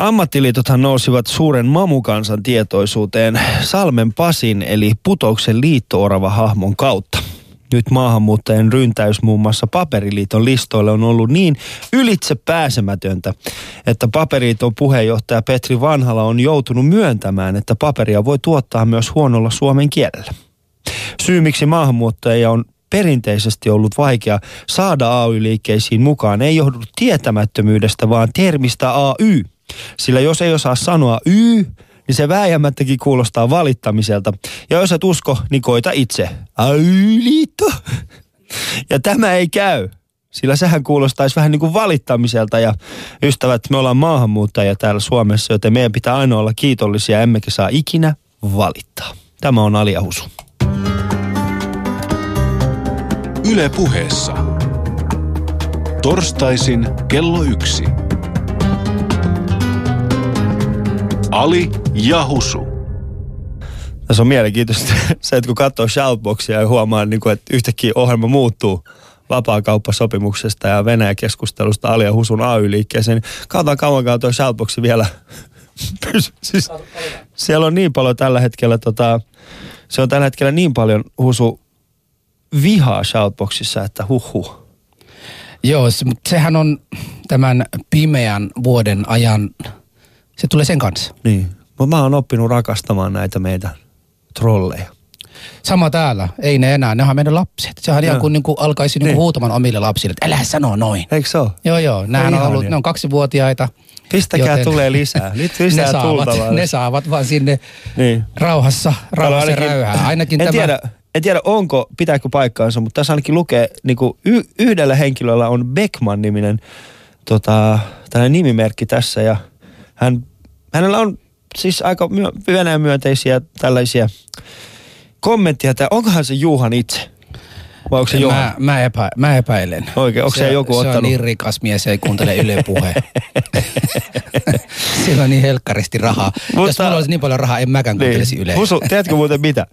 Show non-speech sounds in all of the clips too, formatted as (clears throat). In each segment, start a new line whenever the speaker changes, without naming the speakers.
Ammattiliitothan nousivat suuren mamukansan tietoisuuteen Salmen Pasin eli Putouksen liittoorava hahmon kautta. Nyt maahanmuuttajien ryntäys muun muassa Paperiliiton listoille on ollut niin ylitse pääsemätöntä, että Paperiliiton puheenjohtaja Petri Vanhala on joutunut myöntämään, että paperia voi tuottaa myös huonolla suomen kielellä. Syy miksi maahanmuuttajia on perinteisesti ollut vaikea saada AY-liikkeisiin mukaan ei johdu tietämättömyydestä, vaan termistä AY. Sillä jos ei osaa sanoa Y, niin se vääjäämättäkin kuulostaa valittamiselta. Ja jos et usko, niin koita itse. AY-liitto. Ja tämä ei käy. Sillä sehän kuulostaisi vähän niin kuin valittamiselta ja ystävät, me ollaan maahanmuuttajia täällä Suomessa, joten meidän pitää aina olla kiitollisia, emmekä saa ikinä valittaa. Tämä on Alia Husu.
Yle puheessa. Torstaisin kello yksi. Ali ja Husu.
Tässä on mielenkiintoista (laughs) se, että kun katsoo Shoutboxia ja huomaa, niin kuin, että yhtäkkiä ohjelma muuttuu vapaakauppasopimuksesta ja Venäjä-keskustelusta Alia Husun AY-liikkeeseen, niin katsotaan kauan tuo Shoutboxi vielä (laughs) siis, siellä on niin paljon tällä hetkellä, tota, se on tällä hetkellä niin paljon Husu vihaa Shoutboxissa, että huhu.
Joo, se, mutta sehän on tämän pimeän vuoden ajan, se tulee sen kanssa.
Niin, mä oon oppinut rakastamaan näitä meitä trolleja.
Sama täällä, ei ne enää, ne on meidän lapset. Sehän ihan kuin, niin kuin alkaisi niin. Niin huutamaan omille lapsille, että älä sano noin.
Eikö se ole?
Joo, joo, nämähän on ollut, ne on kaksivuotiaita.
Pistäkää joten tulee lisää. (laughs) Nyt lisää
ne saavat, ne saavat vaan sinne niin. rauhassa, rauhassa ainakin, räyhää. Ainakin
en
tämä...
Tiedä, en tiedä onko, pitääkö paikkaansa, mutta tässä ainakin lukee, niin kuin y- yhdellä henkilöllä on Beckman-niminen tota, tällainen nimimerkki tässä ja hän, hänellä on siis aika myö, Venäjän myönteisiä tällaisia kommentteja, että onkohan se Juhan itse? Vai onko se Johan?
Mä, mä, epä, mä epäilen.
Oikein, onko se, se joku
se
ottanut?
on niin rikas mies, ei kuuntele Yle puhe. (laughs) Sillä on niin helkkaristi rahaa. Mutta, Jos mulla olisi niin paljon rahaa, en mäkään kuuntelisi niin. Yle.
Husu, tiedätkö muuten mitä?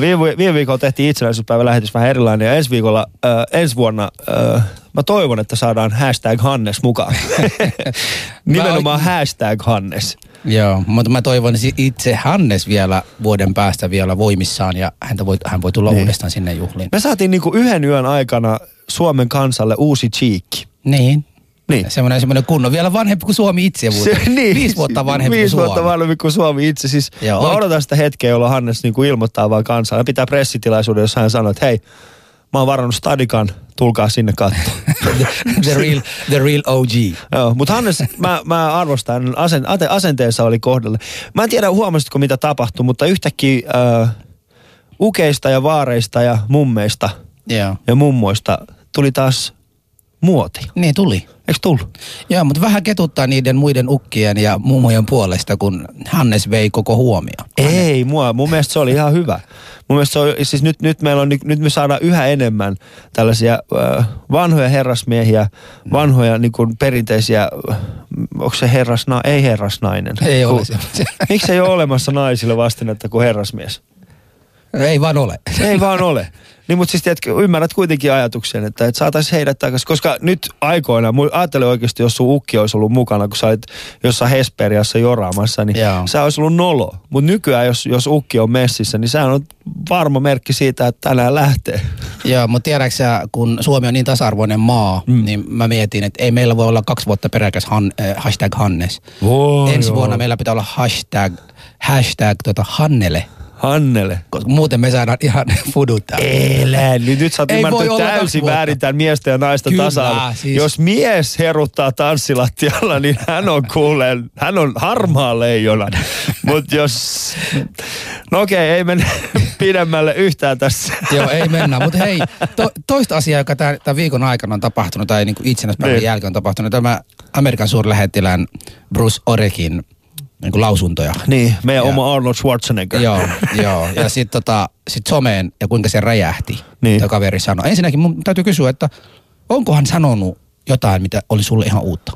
Viime, viime viikolla tehtiin itsenäisyyspäivän lähetys vähän erilainen ja ensi viikolla, äh, ensi vuonna äh, mä toivon, että saadaan hashtag Hannes mukaan. (laughs) (laughs) Nimenomaan hashtag Hannes.
Joo, mutta mä toivon itse Hannes vielä vuoden päästä vielä voimissaan ja häntä voi, hän voi tulla niin. uudestaan sinne juhliin.
Me saatiin niinku yhden yön aikana Suomen kansalle uusi chiikki.
Niin. Niin. Semmoinen, semmoinen kunnon, vielä vanhempi kuin Suomi itse. Se, niin. Viisi vuotta vanhempi
Viisi
kuin
vuotta Suomi. vanhempi kuin Suomi itse. Siis Joo, mä odotan sitä hetkeä, jolloin Hannes niin kuin ilmoittaa vaan kansaa. Pitää pressitilaisuuden, jossa hän sanoo, että hei, mä oon varannut stadikan, tulkaa sinne katsomaan. (laughs)
the, real, the real OG.
Joo, mutta Hannes, mä, mä arvostan, asen, asenteensa oli kohdalle. Mä en tiedä huomasitko mitä tapahtui, mutta yhtäkkiä äh, ukeista ja vaareista ja mummeista
yeah.
ja mummoista tuli taas muoti.
Niin tuli.
Eikö tullut?
Joo, mutta vähän ketuttaa niiden muiden ukkien ja mummojen puolesta, kun Hannes vei koko huomioon.
Ei, mua, mun mielestä se oli ihan hyvä. Mun mielestä se on, siis nyt, nyt, meillä on, nyt me saadaan yhä enemmän tällaisia äh, vanhoja herrasmiehiä, vanhoja niin kuin perinteisiä, onko se herrasna, ei herrasnainen.
Ei ole (laughs)
Miksi ei ole olemassa naisille vastinetta kuin herrasmies?
Ei vaan ole. (laughs)
Ei vaan ole. Niin, mutta siis tiedätkö, ymmärrät kuitenkin ajatuksen, että, että saataisiin heidät takaisin. Koska nyt aikoina, ajattele oikeasti, jos sun ukki olisi ollut mukana, kun sä olit jossain Hesperiassa joraamassa, niin Joo. sä olisi ollut nolo. Mutta nykyään, jos, jos ukki on messissä, niin sehän on varma merkki siitä, että tänään lähtee. (laughs)
Joo, mutta tiedätkö sä, kun Suomi on niin tasa-arvoinen maa, mm. niin mä mietin, että ei meillä voi olla kaksi vuotta peräkäs han, äh, hashtag Hannes.
Oh,
Ensi
joo.
vuonna meillä pitää olla hashtag, hashtag tota Hannele.
Hannele.
Koska muuten me saadaan ihan (laughs) fuduttaa.
Elä, nyt, nyt sä oot ymmärtänyt täysin väärin tämän miestä ja naista tasa siis. Jos mies heruttaa tanssilattialla, niin hän on kuuleen, hän on harmaa leijona. (laughs) Mutta jos, no okei, okay, ei mennä (laughs) pidemmälle yhtään tässä.
Joo, ei mennä. Mutta hei, to, toista asiaa, joka tämän viikon aikana on tapahtunut, tai niin itsenäispäivän niin. jälkeen on tapahtunut, tämä Amerikan suurlähettilään Bruce Orekin niin kuin lausuntoja.
Niin, meidän ja, oma Arnold Schwarzenegger.
Joo, joo. Ja sitten tota, sit someen ja kuinka se räjähti, niin. tämä kaveri sanoi. Ensinnäkin mun täytyy kysyä, että onko hän sanonut jotain, mitä oli sulle ihan uutta?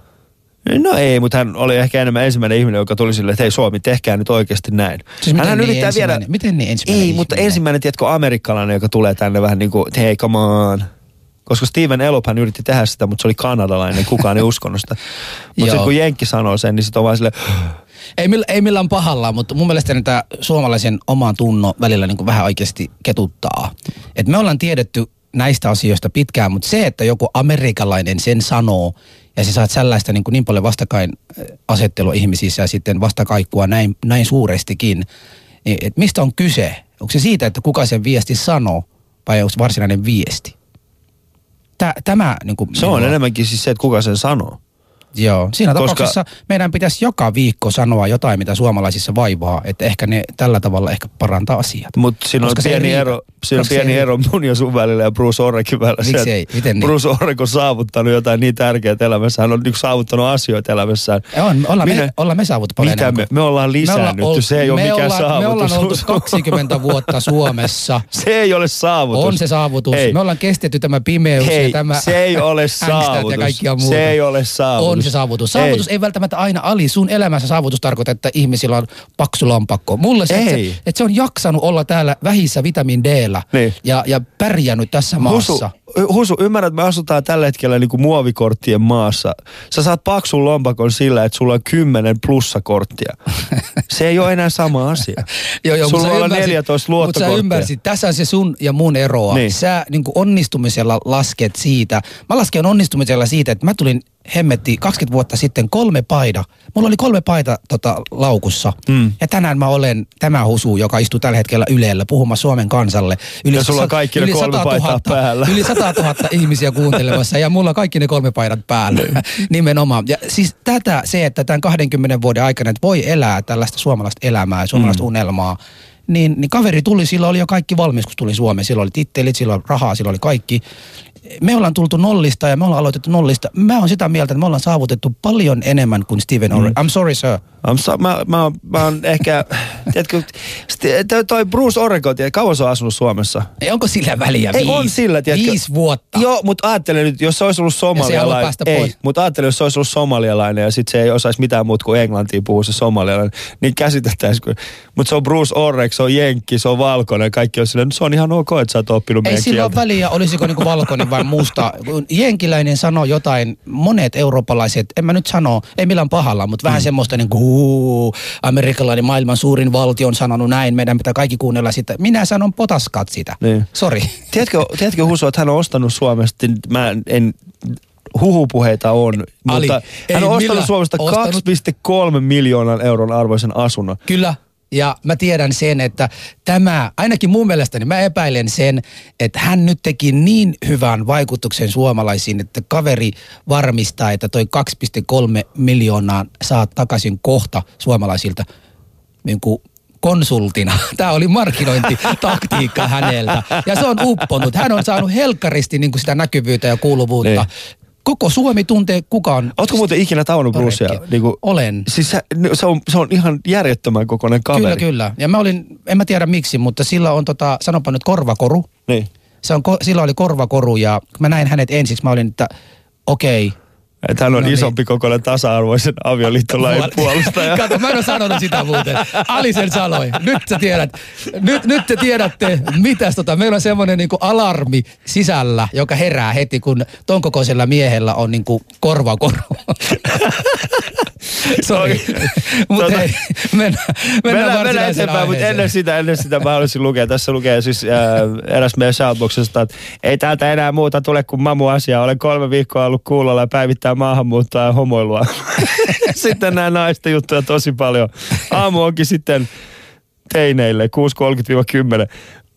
No ei, mutta hän oli ehkä enemmän ensimmäinen ihminen, joka tuli silleen, että hei Suomi, tehkää nyt oikeasti näin.
Siis hän niin yrittää viedä... Miten niin ensimmäinen
Ei, mutta ensimmäinen, tiedätkö, amerikkalainen, joka tulee tänne vähän niin kuin, hei, come on. Koska Steven Elophan yritti tehdä sitä, mutta se oli kanadalainen, kukaan ei uskonut sitä. Mutta
Joo.
kun Jenkki sanoo sen, niin sitten on vaan silleen,
Ei, mill, ei millään pahalla, mutta mun mielestä tämä suomalaisen oman tunno välillä niin kuin vähän oikeasti ketuttaa. Et me ollaan tiedetty näistä asioista pitkään, mutta se, että joku amerikkalainen sen sanoo ja sä saat sellaista niin, kuin niin paljon vastakkain äh, ihmisissä ja sitten vastakaikkua näin, näin suurestikin, niin et mistä on kyse? Onko se siitä, että kuka sen viesti sanoo vai onko se varsinainen viesti? Tä, tämä niin kuin
se on enemmänkin siis se, että kuka sen sanoo.
Joo, siinä
Koska-
tapauksessa meidän pitäisi joka viikko sanoa jotain, mitä suomalaisissa vaivaa, että ehkä ne tällä tavalla ehkä parantaa asiat.
Mutta siinä on
Koska
pieni, ero, siinä on pieni
ei
ero mun ja sun välillä ja Bruce Orrekin välillä.
Miksi
Se,
ei? Miten niin?
Bruce Orrek on saavuttanut jotain niin tärkeää elämässä. Hän on niin saavuttanut asioita elämässään.
On, ollaan,
Minä-
me, ollaan me saavutettu paljon
Mitä me, me ollaan lisäännytty,
oltu-
se ei ole
me
mikään
ollaan,
saavutus.
Me ollaan oltu (laughs) 20 vuotta Suomessa. (laughs)
Se ei ole saavutus.
On se saavutus.
Ei.
Me ollaan kestetty tämä pimeys
Hei,
ja tämä
se ei ole (laughs) saavutus.
ja kaikkia muuta.
Se ei ole saavutus.
On se saavutus. Saavutus ei, ei välttämättä aina Ali. Sun elämässä saavutus tarkoittaa, että ihmisillä on paksu lompakko. Mulle se, että se, että se on jaksanut olla täällä vähissä vitamin d
Niin.
ja, ja pärjännyt tässä maassa.
Husu, Husu, ymmärrät, että me asutaan tällä hetkellä niin kuin muovikorttien maassa. Sä saat paksun lompakon sillä, että sulla on kymmenen plussakorttia. (laughs) Se ei ole enää sama asia.
Joo, joo,
Sulla
ymmärsit-
14
Mutta sä
luottokorttia.
ymmärsit, tässä on se sun ja mun eroa.
Niin.
Sä niin onnistumisella lasket siitä. Mä lasken onnistumisella siitä, että mä tulin hemmetti 20 vuotta sitten kolme paida. Mulla oli kolme paita tota, laukussa.
Mm.
Ja tänään mä olen tämä husu, joka istuu tällä hetkellä Ylellä puhumassa Suomen kansalle. Yli
Ja sulla on kaikki
yli
kolme
100
paitaa
000
päällä.
Yli 100 000 (laughs) ihmisiä kuuntelemassa ja mulla on kaikki ne kolme paidat päällä.
Niin.
Nimenomaan. Ja siis tätä, se, että tämän 20 vuoden aikana, että voi elää tällaista suomalaista elämää, suomalaista
Mm.
unelmaa, niin, niin kaveri tuli, sillä oli jo kaikki valmis, kun tuli Suomeen. Sillä oli tittelit, sillä oli rahaa, sillä oli kaikki. Me ollaan tultu nollista ja me ollaan aloitettu nollista. Mä oon sitä mieltä, että me ollaan saavutettu paljon enemmän kuin Steven Orr. I'm sorry, sir.
I'm so, mä, mä, mä oon ehkä, tiedätkö, toi- Bruce Orrego, tiedät, kauan se on asunut Suomessa?
Ei, onko sillä väliä?
Ei,
viisi,
on sillä, tiedätkö?
Viisi vuotta.
Joo, mutta ajattele nyt, jos se olisi ollut somalialainen.
päästä
Ei, mutta ajattele, jos se olisi ollut somalialainen ja sitten se ei osaisi mitään muuta kuin englantia puhua se somalialainen, niin käsitettäisikö. Mutta se on Bruce Orrek, se on jenkki, se on valkoinen, kaikki on silleen, se on ihan ok, että sä oot oppinut
Ei
meidän
sillä ole väliä, olisiko niinku valkoinen vai musta. Kun jenkiläinen sanoo jotain, monet eurooppalaiset, en mä nyt sano, ei millään pahalla, mutta vähän mm. semmoista niin kuin, amerikkalainen maailman suurin valtio on sanonut näin, meidän pitää kaikki kuunnella sitä. Minä sanon potaskat sitä.
Niin.
Sori.
Tiedätkö, tiedätkö Husu, että hän on ostanut Suomesta, mä en, huhupuheita on,
Ali,
mutta hän on ostanut
millään
Suomesta
ostanut.
2,3 miljoonan euron arvoisen asunnon.
Kyllä. Ja mä tiedän sen, että tämä, ainakin mun mielestäni, mä epäilen sen, että hän nyt teki niin hyvän vaikutuksen suomalaisiin, että kaveri varmistaa, että toi 2,3 miljoonaa saa takaisin kohta suomalaisilta niin kuin konsultina. (laughs) Tämä oli markkinointitaktiikka (laughs) häneltä. Ja se on upponut. Hän on saanut helkkaristi niin kuin sitä näkyvyyttä ja kuuluvuutta.
Niin.
Koko Suomi tuntee kukaan.
Ootko muuten ikinä tavannut Brucea? Niin kuin,
Olen.
Siis se, se, on, se on ihan järjettömän kokoinen kaveri.
Kyllä, kyllä. Ja mä olin, en mä tiedä miksi, mutta sillä on tota, sanopa nyt korvakoru.
Niin.
Se on, sillä oli korvakoru ja mä näin hänet ensiksi, mä olin, että okei.
Että hän on
No niin.
isompi kokoinen tasa-arvoisen avioliittolain
Puol-
puolustaja. (laughs)
Kato, mä en ole sanonut sitä muuten. Ali sen sanoi. Nyt sä tiedät, nyt, nyt te tiedätte, mitäs tota, meillä on semmoinen niinku alarmi sisällä, joka herää heti, kun ton kokoisella miehellä on niinku korvakoru. (laughs) Sori. (laughs) Mutta
Tota-
hei, mennään, mennään,
Mennään, mennään eteenpäin, mutta ennen sitä, ennen sitä mä haluaisin lukea. Tässä lukee siis äh, eräs meidän shoutboxista, että ei täältä enää muuta tule kuin mamu asia. Olen kolme viikkoa ollut kuulolla ja päivittää maahanmuuttoa ja homoilua. (laughs) sitten nämä naisten juttuja tosi paljon. Aamu onkin sitten teineille 6.30-10.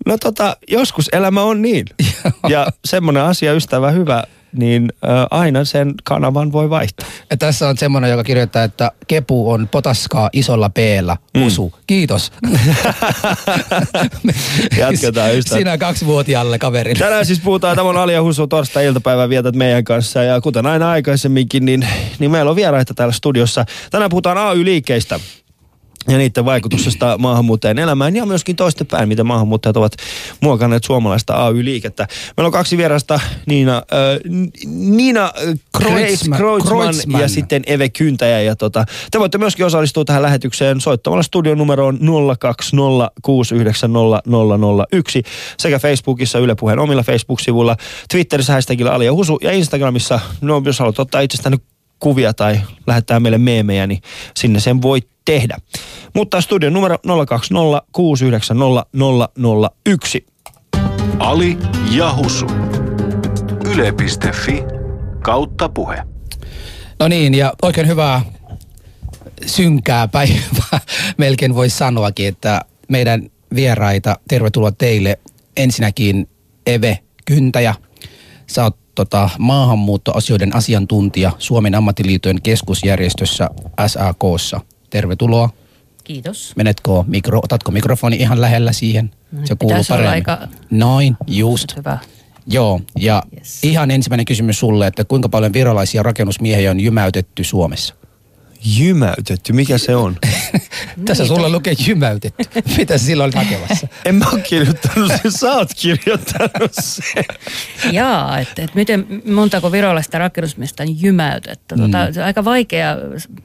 No tota, joskus elämä on niin. (laughs) Ja semmoinen asia, ystävä hyvä, niin äh, aina sen kanavan voi vaihtaa.
Ja tässä on semmoinen, joka kirjoittaa, että kepu on potaskaa isolla p
Mm.
Usu. Kiitos. (laughs)
Jatketaan ystävät.
Sinä kaksivuotiaalle kaverille.
Tänään siis puhutaan, tämä on Alia Husu, torstai-iltapäivää vietät meidän kanssa ja kuten aina aikaisemminkin, niin, niin meillä on vieraita täällä studiossa. Tänään puhutaan AY-liikkeistä. Ja niiden vaikutuksesta maahanmuuttajien elämään ja myöskin toistepäin, miten maahanmuuttajat ovat muokanneet suomalaista AY-liikettä. Meillä on kaksi vierasta, Niina, äh, Niina Kreutzmann, Kreutzmann ja sitten Eve Kyntäjä. Ja tota, te voitte myöskin osallistua tähän lähetykseen soittamalla studion numeroon 020690001 sekä Facebookissa Yle Puheen omilla Facebook-sivuilla, Twitterissä hashtagilla Ali ja Husu ja Instagramissa, no jos haluat ottaa itsestäni kuvia tai lähettää meille meemejä, niin sinne sen voi tehdä. Mutta studion numero 020690001.
Ali ja Husu. Yle.fi kautta puhe.
No niin, ja oikein hyvää synkää päivää. (laughs) Melkein voisi sanoakin, että meidän vieraita, tervetuloa teille. Ensinnäkin Eve Kyntäjä. Sä oot tota, maahanmuuttoasioiden asiantuntija Suomen ammattiliitojen keskusjärjestössä SAKssa. Tervetuloa.
Kiitos.
Menetkö mikro, otatko mikrofoni ihan lähellä siihen?
No,
Se kuuluu paremmin.
aika-
Noin, just.
Hyvä.
Joo, ja. Yes. ihan ensimmäinen kysymys sulle, että kuinka paljon virolaisia rakennusmiehiä on jymäytetty Suomessa?
Jymäytetty, mikä se on? (laughs)
Tässä sulla lukee jymäytetty. (laughs) Mitä sä silloin olit hakemassa? (laughs)
En mä ole kirjoittanut sen, sä oot kirjoittanut sen.
Jaa, että et miten montako virolaista rakennusmiestä on jymäytetty. Tota,
Mm.
se on aika vaikea,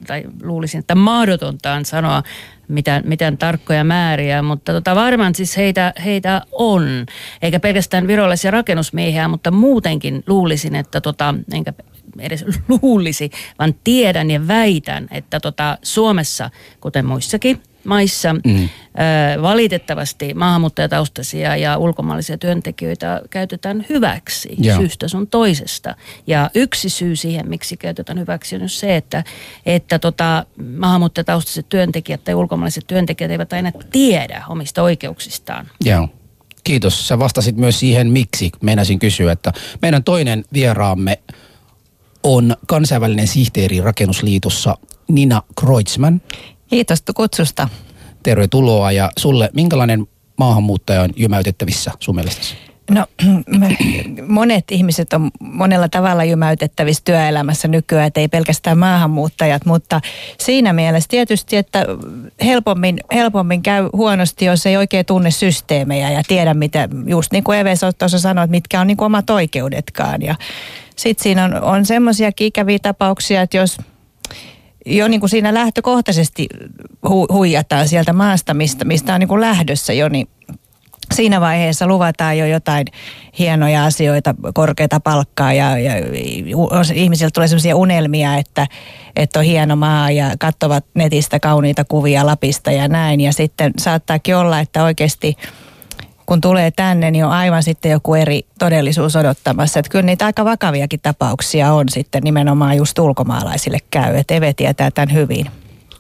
tai luulisin, että mahdotonta on sanoa mitään, mitään tarkkoja määriä, mutta tota, varmaan siis heitä, heitä on. Eikä pelkästään virolaisia rakennusmiehiä, mutta muutenkin luulisin, että tota, enkä edes luulisi, vaan tiedän ja väitän, että tota, Suomessa, kuten muissakin maissa, mm. ö, valitettavasti maahanmuuttajataustaisia ja ulkomaalaisia työntekijöitä käytetään hyväksi
Joo.
syystä sun toisesta. Ja yksi syy siihen, miksi käytetään hyväksi, on just se, että, että tota, maahanmuuttajataustaiset työntekijät tai ulkomaalaiset työntekijät eivät aina tiedä omista oikeuksistaan.
Joo. Kiitos. Sä vastasit myös siihen, miksi meinasin kysyä, että meidän toinen vieraamme on kansainvälinen sihteeri rakennusliitossa Nina Kreutzmann.
Kiitos kutsusta.
Tervetuloa ja sulle, minkälainen maahanmuuttaja on jymäytettävissä sun mielestäsi?
No, (clears throat) me- monet ihmiset on monella tavalla jymäytettävissä työelämässä nykyään, että ei pelkästään maahanmuuttajat, mutta siinä mielessä tietysti, että helpommin, helpommin käy huonosti, jos ei oikein tunne systeemejä ja tiedä, mitä, just niin kuin Eves tuossa sanoi, että mitkä on niin kuin omat oikeudetkaan. Ja sitten siinä on, on semmoisia ikäviä tapauksia, että jos jo niin kuin siinä lähtökohtaisesti hu, huijataan sieltä maasta, mistä, mistä on niin kuin lähdössä jo, niin siinä vaiheessa luvataan jo jotain hienoja asioita, korkeata palkkaa ja, ja ihmisiltä tulee sellaisia unelmia, että, että on hieno maa ja katsovat netistä kauniita kuvia Lapista ja näin. Ja sitten saattaakin olla, että oikeasti kun tulee tänne, niin on aivan sitten joku eri todellisuus odottamassa. Että kyllä niitä aika vakaviakin tapauksia on sitten nimenomaan just ulkomaalaisille käy. Että Eve tietää tämän hyvin.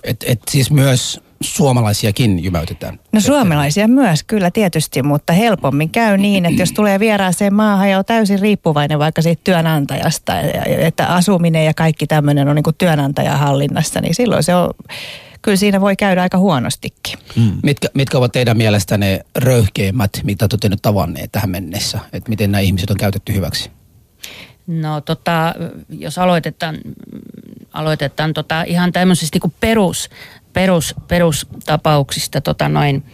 Et, et siis myös suomalaisiakin jymäytetään.
No suomalaisia myös, kyllä tietysti, mutta helpommin käy niin, että jos tulee vieraaseen maahan ja on täysin riippuvainen vaikka siitä työnantajasta, ja- ja- että asuminen ja kaikki tämmöinen on niin kuin työnantajan hallinnassa, niin silloin se on, kyllä siinä voi käydä aika huonostikin.
Mitkä, mitkä ovat teidän mielestä ne röyhkeimmät, mitä te olette nyt tavanneet tähän mennessä? Että miten nämä ihmiset on käytetty hyväksi?
No tota, jos aloitetaan, aloitetaan tota, ihan tämmöisistä niin perus, perus, perustapauksista, tota noin,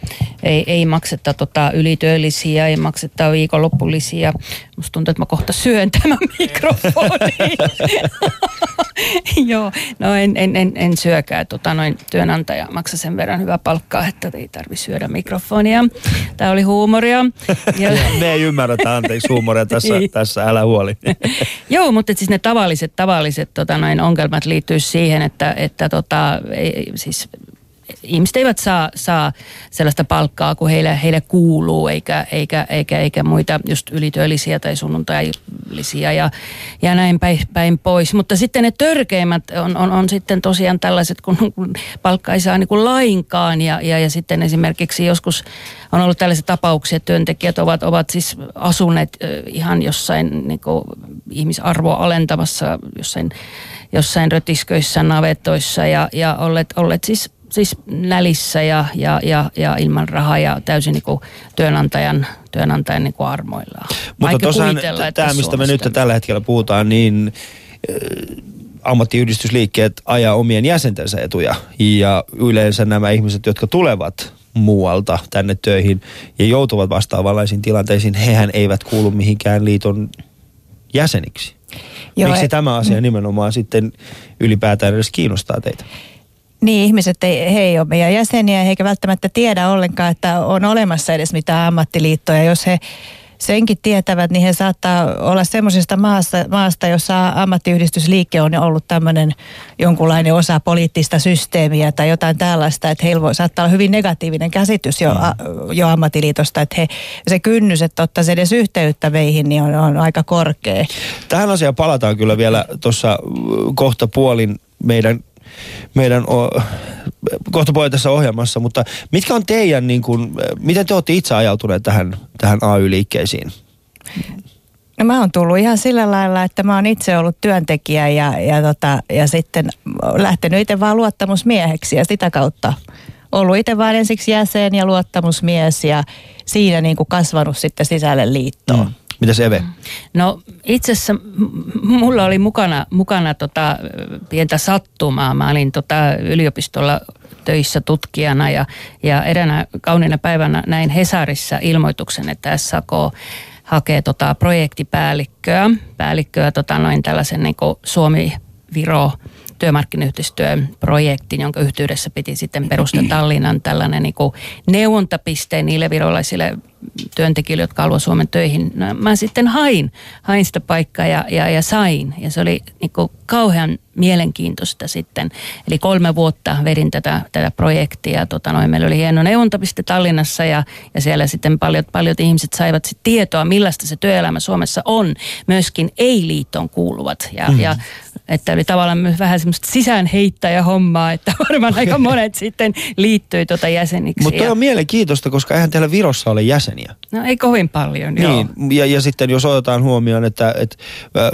ei, ei makseta tota ylityöllisiä, ei makseta viikonloppulisia. Musta tuntuu, että mä kohta syön tämän (laughs) mikrofonin. (laughs) Joo, no en, en, en, en syökään. Tota noin, työnantaja maksaa sen verran hyvää palkkaa, että ei tarvi syödä mikrofonia. Tämä oli huumoria. (laughs) Ja,
Me ei ymmärretä, anteeksi huumoria tässä,
Niin.
tässä älä huoli.
Joo, mutta siis ne tavalliset, tavalliset tota, noin ongelmat liittyy siihen, että, että tota, ei, siis ihmiset eivät saa, saa sellaista palkkaa kuin heille, heille kuuluu, eikä, eikä, eikä, eikä muita just ylityöllisiä tai sunnuntailisia ja, ja näin päin, päin pois. Mutta sitten ne törkeimmät on, on, on sitten tosiaan tällaiset, kun kun palkka ei saa niin kuin lainkaan ja, ja, ja sitten esimerkiksi joskus on ollut tällaisia tapauksia, että työntekijät ovat, ovat siis asuneet ihan jossain niin kuin ihmisarvoa alentavassa, jossain, jossain rötisköissä, navetoissa ja, ja olleet, olleet siis siis nälissä ja, ja, ja, ja ilman rahaa ja täysin niin kuin työnantajan, työnantajan niin kuin armoillaan.
Mutta tosiaan tämä, mistä me nyt tällä hetkellä puhutaan, niin äh, ammattiyhdistysliikkeet ajaa omien jäsentensä etuja. Ja yleensä nämä ihmiset, jotka tulevat muualta tänne töihin ja joutuvat vastaavanlaisiin tilanteisiin, hehän eivät kuulu mihinkään liiton jäseniksi. Joo, Miksi et, tämä asia nimenomaan sitten ylipäätään edes kiinnostaa teitä?
Niin, ihmiset ei, he ei ole meidän jäseniä eikä välttämättä tiedä ollenkaan, että on olemassa edes mitään ammattiliittoja. Jos he senkin tietävät, niin he saattaa olla semmoisesta maasta, maasta, jossa ammattiyhdistysliike on ollut tämmöinen jonkunlainen osa poliittista systeemiä tai jotain tällaista, että heillä voi saattaa olla hyvin negatiivinen käsitys jo, mm. a, jo ammattiliitosta, että he, se kynnys, että ottaisi edes yhteyttä meihin, niin on, on aika korkea.
Tähän asiaan palataan kyllä vielä tuossa kohta puolin meidän meidän o, kohta tässä ohjelmassa, mutta mitkä on teidän, niin kuin, miten te olette itse ajautuneet tähän, tähän AY-liikkeisiin?
No mä oon tullut ihan sillä lailla, että mä oon itse ollut työntekijä ja, ja, tota, ja sitten lähtenyt itse vaan luottamusmieheksi ja sitä kautta ollut itse vaan ensiksi jäsen ja luottamusmies ja siinä niin kuin kasvanut sitten sisälle liittoon. Mm.
Mitä se Eve?
No itse asiassa mulla oli mukana, mukana tota, pientä sattumaa. Mä olin tota, yliopistolla töissä tutkijana ja, ja eräänä kauniina päivänä näin Hesarissa ilmoituksen, että SAK hakee tota, projektipäällikköä, päällikköä tota, noin tällaisen niin Suomi-Viro työmarkkinayhteistyön projektin, jonka yhteydessä piti sitten perustaa Tallinnan tällainen niin neuvontapiste niille virolaisille työntekijöille, jotka haluaa Suomen töihin. No, mä sitten hain, hain sitä paikkaa ja, ja, ja sain. Ja se oli niin kuin kauhean mielenkiintoista sitten. Eli kolme vuotta vedin tätä, tätä projektia. Tota noin, meillä oli hieno neuvontapiste Tallinnassa ja, ja siellä sitten paljon, paljon ihmiset saivat sit tietoa, millaista se työelämä Suomessa on. Myöskin ei-liittoon kuuluvat. Ja, mm. ja että oli tavallaan myös vähän semmoista sisäänheittäjä-hommaa, että (laughs) varmaan aika monet sitten liittyi tuota jäseniksi.
Mutta on mielenkiintoista, koska eihän teillä Virossa ole jäseniä.
No ei kovin paljon,
niin, joo. Ja, ja sitten jos otetaan huomioon, että, että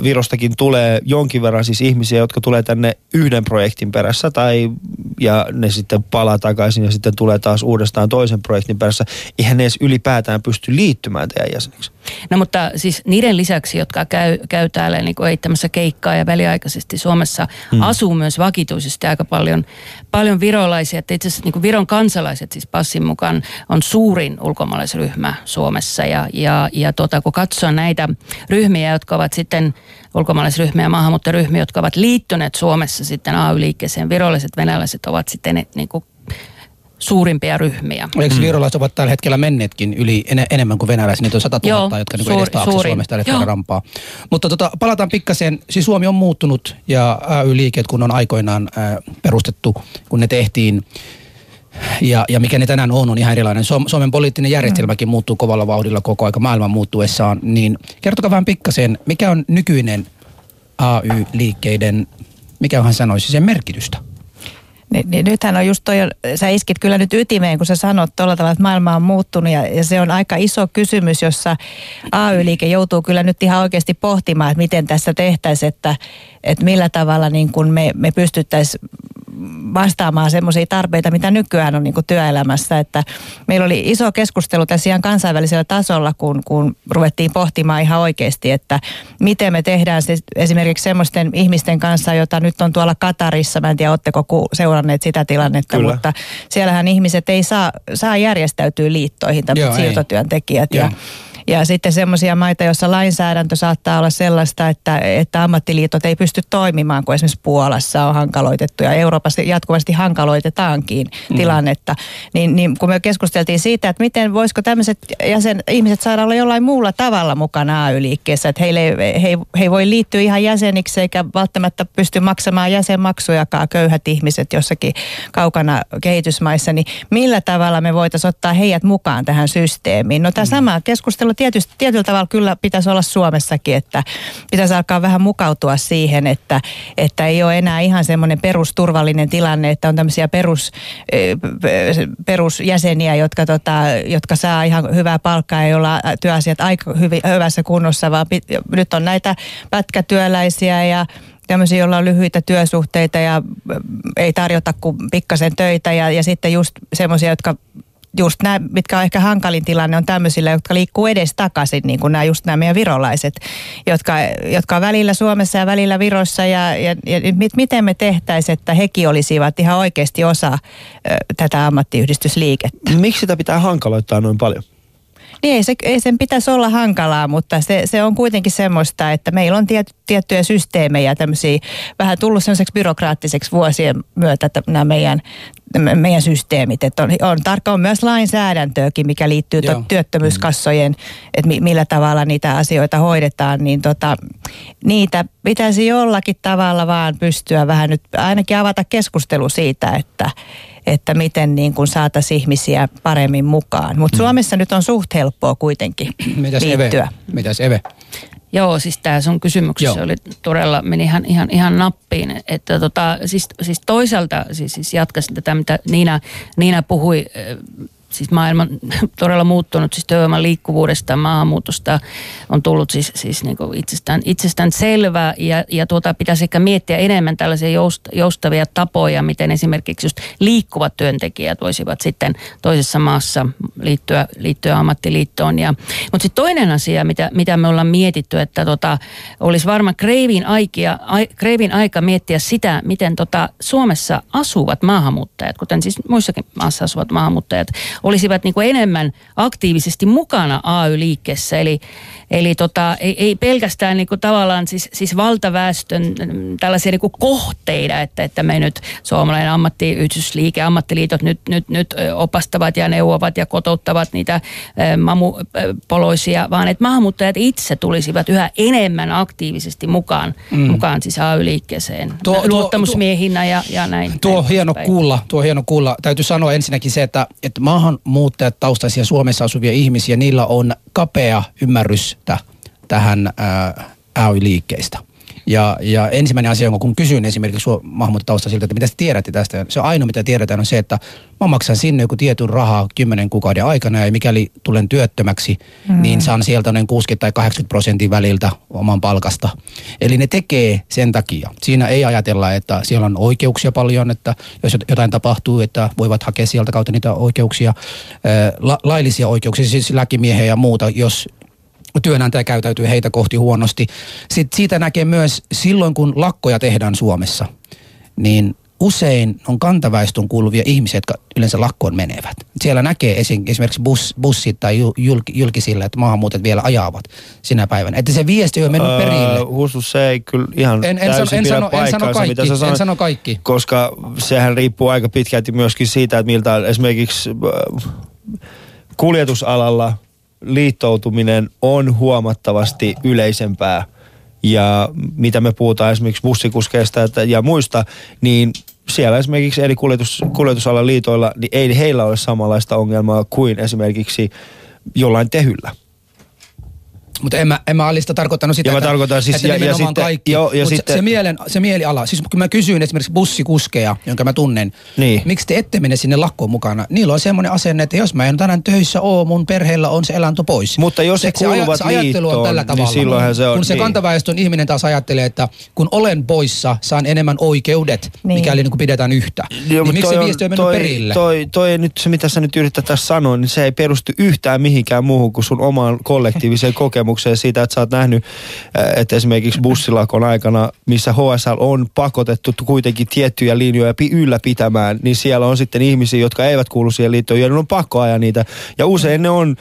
Virostakin tulee jonkin verran siis ihmisiä, jotka tulee tänne yhden projektin perässä tai ja ne sitten palaa takaisin ja sitten tulee taas uudestaan toisen projektin perässä. Eihän ne edes ylipäätään pysty liittymään teidän jäseniksi.
No mutta siis niiden lisäksi, jotka käy, käy täällä niin eittämässä keikkaa ja väliaikaisesti Suomessa hmm. asuu myös vakituisesti aika paljon, paljon virolaisia. Että itse asiassa niin Viron kansalaiset siis passin mukaan on suurin ulkomaalaisryhmä Suomessa ja, ja, ja tota, kun katsoo näitä ryhmiä, jotka ovat sitten ulkomaalaisryhmiä ja maahanmuuttajaryhmiä, jotka ovat liittyneet Suomessa sitten AY-liikkeeseen. Virolliset venäläiset ovat sitten niin kuin suurimpia ryhmiä.
Eikö mm. virolaiset ovat tällä hetkellä menneetkin yli en, enemmän kuin venäläiset? Niitä on 100 000, Joo, jotka niin edes taakse Suomesta tällä rampaa. Mutta tota, palataan pikkasen. Siis Suomi on muuttunut ja AY-liikkeet, kun on aikoinaan ää, perustettu, kun ne tehtiin ja, ja mikä ne tänään on, on ihan erilainen. Suomen poliittinen järjestelmäkin mm. muuttuu kovalla vauhdilla koko aika maailman muuttuessaan. Niin kertokaa vähän pikkasen, mikä on nykyinen AY-liikkeiden, mikä hän sanoisi, sen merkitystä?
Niin, niin nythän on just toi, sä iskit kyllä nyt ytimeen, kun sä sanot tuolla tavalla, että maailma on muuttunut ja, ja se on aika iso kysymys, jossa AY-liike joutuu kyllä nyt ihan oikeasti pohtimaan, että miten tässä tehtäisiin, että, että millä tavalla niin kun me, me pystyttäisiin vastaamaan semmoisia tarpeita, mitä nykyään on niin kuin työelämässä. Että meillä oli iso keskustelu tässä ihan kansainvälisellä tasolla, kun, kun ruvettiin pohtimaan ihan oikeasti, että miten me tehdään se esimerkiksi semmoisten ihmisten kanssa, jota nyt on tuolla Katarissa. Mä en tiedä, oletteko seuranneet sitä tilannetta, Kyllä. mutta siellähän ihmiset ei saa, saa järjestäytyä liittoihin, tämmöiset siirtotyöntekijät. Joo. Ja ja sitten semmoisia maita, joissa lainsäädäntö saattaa olla sellaista, että, että ammattiliitot ei pysty toimimaan, kun esimerkiksi Puolassa on hankaloitettu ja Euroopassa jatkuvasti hankaloitetaankin mm. tilannetta. Niin, niin kun me keskusteltiin siitä, että miten voisiko tämmöiset jäsen, ihmiset saada olla jollain muulla tavalla mukana AY-liikkeessä, että heille, he, he, voi liittyä ihan jäseniksi eikä välttämättä pysty maksamaan jäsenmaksujakaan köyhät ihmiset jossakin kaukana kehitysmaissa, niin millä tavalla me voitaisiin ottaa heidät mukaan tähän systeemiin? No tämä mm. sama keskustelu tietysti, tietyllä tavalla kyllä pitäisi olla Suomessakin, että pitäisi alkaa vähän mukautua siihen, että, että ei ole enää ihan semmoinen perusturvallinen tilanne, että on tämmöisiä perus, perusjäseniä, jotka, tota, jotka saa ihan hyvää palkkaa ja joilla työasiat aika hyvi, hyvässä kunnossa, vaan pit, nyt on näitä pätkätyöläisiä ja tämmöisiä, joilla on lyhyitä työsuhteita ja ei tarjota kuin pikkasen töitä ja, ja sitten just semmoisia, jotka just nämä, mitkä on ehkä hankalin tilanne, on tämmöisillä, jotka liikkuu edes takaisin, niin kuin nämä just nämä meidän virolaiset, jotka, jotka on välillä Suomessa ja välillä Virossa ja, ja, ja mit, miten me tehtäisiin, että hekin olisivat ihan oikeasti osa ö, tätä ammattiyhdistysliikettä.
Miksi sitä pitää hankaloittaa noin paljon?
Niin ei, se, ei sen pitäisi olla hankalaa, mutta se, se on kuitenkin semmoista, että meillä on tiet, tiettyjä systeemejä tämmöisiä, vähän tullut semmoiseksi byrokraattiseksi vuosien myötä että nämä meidän, meidän systeemit. Että on, on tarkka on myös lainsäädäntöäkin, mikä liittyy to, työttömyyskassojen, että mi, millä tavalla niitä asioita hoidetaan, niin tota, niitä pitäisi jollakin tavalla vaan pystyä vähän nyt ainakin avata keskustelu siitä, että että miten niin kuin saataisiin ihmisiä paremmin mukaan. Mutta Suomessa nyt on suht helppoa kuitenkin
Mitäs Eve?
liittyä.
Mitäs Eve?
Joo, siis tämä sun kysymyksessä
Joo.
oli todella, meni ihan, ihan, ihan nappiin. Että tota, siis, siis toisaalta, siis, siis jatkaisin tätä, mitä Niina, Niina puhui, siis maailma (laughs) todella muuttunut, siis työvoiman liikkuvuudesta, maahanmuutosta on tullut siis, siis niin kuin itsestään, itsestään selvää ja, ja tuota, pitäisi ehkä miettiä enemmän tällaisia joust, joustavia tapoja, miten esimerkiksi just liikkuvat työntekijät voisivat sitten toisessa maassa liittyä, liittyä ammattiliittoon. Ja, mutta sitten toinen asia, mitä, mitä me ollaan mietitty, että tota, olisi varmaan Kreivin, aikia, ai, Kreivin aika miettiä sitä, miten tota Suomessa asuvat maahanmuuttajat, kuten siis muissakin maassa asuvat maahanmuuttajat, olisivat niin kuin enemmän aktiivisesti mukana AY-liikkeessä. Eli, eli tota, ei, ei pelkästään niin kuin tavallaan siis, siis valtaväestön mm, tällaisia niin kuin kohteita, että, että me nyt suomalainen ammattiyhdistysliike, ammattiliitot nyt, nyt, nyt opastavat ja neuvovat ja kotouttavat niitä mamupoloisia, vaan että maahanmuuttajat itse tulisivat yhä enemmän aktiivisesti mukaan, mm. mukaan siis AY-liikkeeseen
Tuo- tuo-
luottamusmiehinä ja, ja näin.
Tuo
näin
on hieno
poispäin.
kuulla, tuo hieno kuulla. Täytyy sanoa ensinnäkin se, että, että maahanmuuttajat taustaisia Suomessa asuvia ihmisiä, niillä on kapea ymmärrystä tähän ää, AY-liikkeistä. Ja, ja ensimmäinen asia, kun kysyn esimerkiksi suo- maahanmuuttajataustasilta, että mitä te tiedätte tästä, se ainoa mitä tiedetään on se, että mä maksan sinne joku tietyn rahaa kymmenen kuukauden aikana ja mikäli tulen työttömäksi, mm. niin saan sieltä noin 60 tai 80 prosentin väliltä oman palkasta. Eli ne tekee sen takia. Siinä ei ajatella, että siellä on oikeuksia paljon, että jos jotain tapahtuu, että voivat hakea sieltä kautta niitä oikeuksia, laillisia oikeuksia, siis läkimiehen ja muuta, jos työnantaja käytäytyy heitä kohti huonosti. Sitten siitä näkee myös silloin, kun lakkoja tehdään Suomessa, niin usein on kantaväestön kuuluvia ihmisiä, jotka yleensä lakkoon menevät. Siellä näkee esim, esimerkiksi bus, bussit tai jul- julk- julkisilla, että maahanmuutot vielä ajavat sinä päivänä. Että se viesti on mennyt perille.
Husu, se ei kyllä ihan
En- en
täysin
sano- en sano- en sano kaikki,
mitä sä
en
sanoit,
sano kaikki.
Koska sehän riippuu aika pitkälti myöskin siitä, että miltä esimerkiksi äh, kuljetusalalla liittoutuminen on huomattavasti yleisempää. Ja mitä me puhutaan esimerkiksi bussikuskeista ja muista, niin siellä esimerkiksi eri kuljetus, kuljetusalan liitoilla, niin ei heillä ole samanlaista ongelmaa kuin esimerkiksi jollain tehyllä.
Mutta en mä, en mä alista tarkoittanut sitä,
Ja mä
että,
tarkoitan siis-
että
ja- ja
nimenomaan
sitten-
kaikki.
joo, ja
Mut
sitten-
se, se, mielen, se mieliala, siis kun mä kysyin esimerkiksi bussikuskeja, jonka mä tunnen,
Niin.
miksi te ette mene sinne lakkoon mukana? Niillä on semmoinen asenne, että jos mä en tänään töissä oo, mun perheellä on se elanto pois.
Mutta jos he
se,
kuuluvat
se ajattelu on
liittoon,
tällä
niin
tavalla.
silloinhan se on-
Kun se
niin.
kantaväestön ihminen taas ajattelee, että kun olen poissa, saan enemmän oikeudet,
Niin.
mikäli niin kuin pidetään yhtä.
Joo,
niin
mutta
miksi
toi
se
on-
viesti on mennyt
toi,
perille?
Toi, toi nyt se, mitä sä nyt yrität tässä sanoa, niin se ei perustu yhtään mihinkään muuhun kuin sun omaan kollektiiviseen kokemukseen (laughs) siitä, että sä oot nähnyt, äh, että esimerkiksi bussilakon aikana, missä HSL on pakotettu kuitenkin tiettyjä linjoja pi- ylläpitämään, niin siellä on sitten ihmisiä, jotka eivät kuulu siihen liittoon, joiden on pakko ajaa niitä. Ja usein ne on,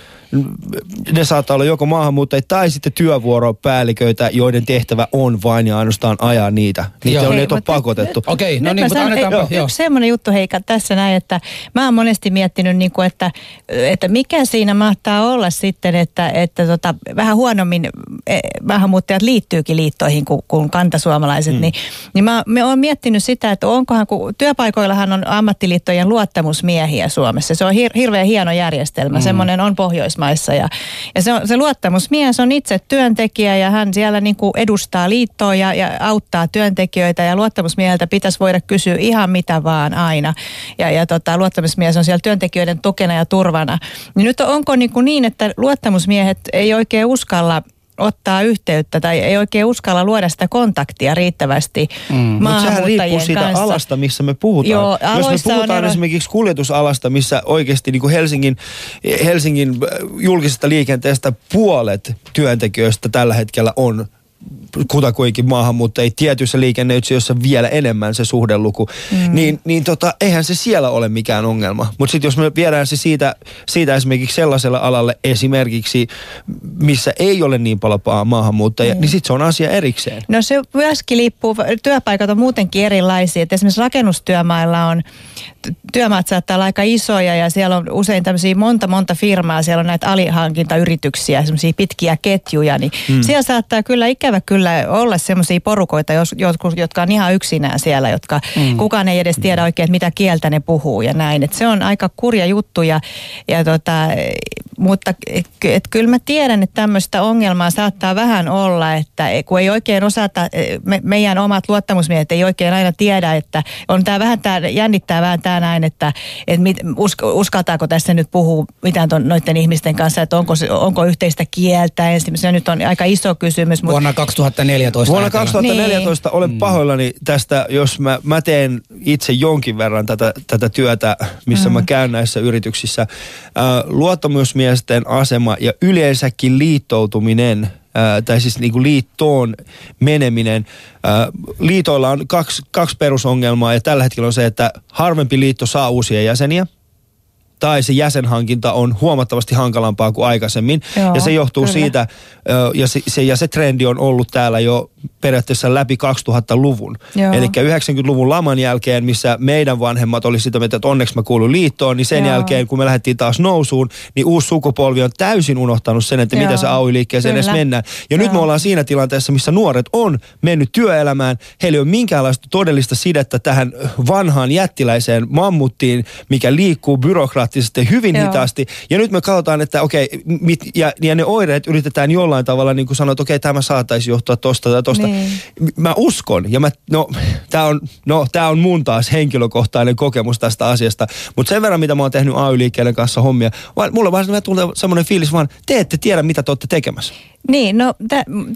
ne saattaa olla joko maahanmuuttajia tai sitten työvuoropäälliköitä, joiden tehtävä on vain ja ainoastaan ajaa niitä. Niitä
Joo.
on,
Hei,
niitä on pakotettu.
Okei, no
Nyt
niin, mutta annetaanpa.
Yksi semmoinen juttu Heikka tässä näin, että mä oon monesti miettinyt, niin kuin, että, että mikä siinä mahtaa olla sitten, että, että tota, vähän huonommin eh, maahanmuuttajat liittyykin liittoihin kuin, kuin kantasuomalaiset. Mm. Niin, niin mä, mä oon miettinyt sitä, että onkohan, kun työpaikoillahan on ammattiliittojen luottamusmiehiä Suomessa. Se on hir, hirveän hieno järjestelmä, mm. semmoinen on Pohjoismaissa. Ja, ja se, on, se luottamusmies on itse työntekijä ja hän siellä niin kuin edustaa liittoa ja, ja auttaa työntekijöitä ja luottamusmieheltä pitäisi voida kysyä ihan mitä vaan aina. Ja, ja tota, luottamusmies on siellä työntekijöiden tukena ja turvana. Niin nyt onko niin, kuin niin että luottamusmiehet ei oikein uskalla ottaa yhteyttä tai ei oikein uskalla luoda sitä kontaktia riittävästi mm.
Mutta riippuu
maahanmuuttajien
siitä
kanssa.
alasta, missä me puhutaan.
Joo,
Jos me
on
puhutaan
ero-
esimerkiksi kuljetusalasta, missä oikeasti niin kuin Helsingin, Helsingin äh, julkisesta liikenteestä puolet työntekijöistä tällä hetkellä on kutakuinkin maahanmuuttajia, tietyissä liikenneyksiöissä vielä enemmän se suhdeluku, mm. niin, niin tota, eihän se siellä ole mikään ongelma. Mutta sitten jos me viedään se siitä, siitä esimerkiksi sellaiselle alalle esimerkiksi, missä ei ole niin paljon maahanmuuttajia, mm. niin sitten se on asia erikseen.
No se myöskin liippuu, työpaikat on muutenkin erilaisia. Et esimerkiksi rakennustyömailla on, työmaat saattaa olla aika isoja ja siellä on usein tämmöisiä monta monta firmaa. Siellä on näitä alihankintayrityksiä, semmoisia pitkiä ketjuja. Niin mm. Siellä saattaa kyllä ikävä kyllä olla semmoisia porukoita, jos, jotkut, jotka on ihan yksinään siellä, jotka mm. kukaan ei edes tiedä oikein, että mitä kieltä ne puhuu ja näin. Et se on aika kurja juttu ja, ja tota, mutta et, et kyllä mä tiedän, että tämmöistä ongelmaa saattaa vähän olla, että kun ei oikein osata, me, meidän omat luottamusmiehet ei oikein aina tiedä, että on tämä vähän tää, jännittää vähän tämä näin, että et mit, usk, uskaltaako tässä nyt puhua mitään ton, noiden ihmisten kanssa, että onko, onko yhteistä kieltä ensin. Se nyt on aika iso kysymys, mutta
Vuonna 2014.
Vuonna
ajatellaan.
2014 niin. olen pahoillani tästä, jos mä, mä teen itse jonkin verran tätä, tätä työtä, missä mm. mä käyn näissä yrityksissä. Äh, luottamusmiesten asema ja yleensäkin liittoutuminen äh, tai siis niin kuin liittoon meneminen. Äh, liitoilla on kaksi, kaksi perusongelmaa ja tällä hetkellä on se, että harvempi liitto saa uusia jäseniä tai se jäsenhankinta on huomattavasti hankalampaa kuin aikaisemmin.
Joo,
ja se johtuu
kyllä.
siitä, ja se, se, ja se trendi on ollut täällä jo periaatteessa läpi 2000-luvun.
Joo.
Eli 90-luvun laman jälkeen, missä meidän vanhemmat oli sitä mieltä, että onneksi mä kuulun liittoon, niin sen
Joo.
jälkeen, kun me lähdettiin taas nousuun, niin uusi sukupolvi on täysin unohtanut sen, että
Joo,
miten se AY-liikkeeseen edes mennään. Ja nyt me
Joo.
ollaan siinä tilanteessa, missä nuoret on mennyt työelämään. Heillä ei ole minkäänlaista todellista sidettä tähän vanhaan jättiläiseen mammuttiin, mikä liikkuu byrokraattisesti hyvin
Joo.
hitaasti. Ja nyt me katsotaan, että okei, mit, ja, ja ne oireet yritetään jollain tavalla niin kuin sanoa, että okei, tämä saattaisi johtua tosta tai tosta.
Niin.
Mä uskon, ja mä, no, tämä on, no, tää on mun taas henkilökohtainen kokemus tästä asiasta. Mutta sen verran, mitä mä oon tehnyt AY-liikkeiden kanssa hommia, mulla vaan tulee semmoinen fiilis vaan, te ette tiedä, mitä te olette tekemässä.
Niin, no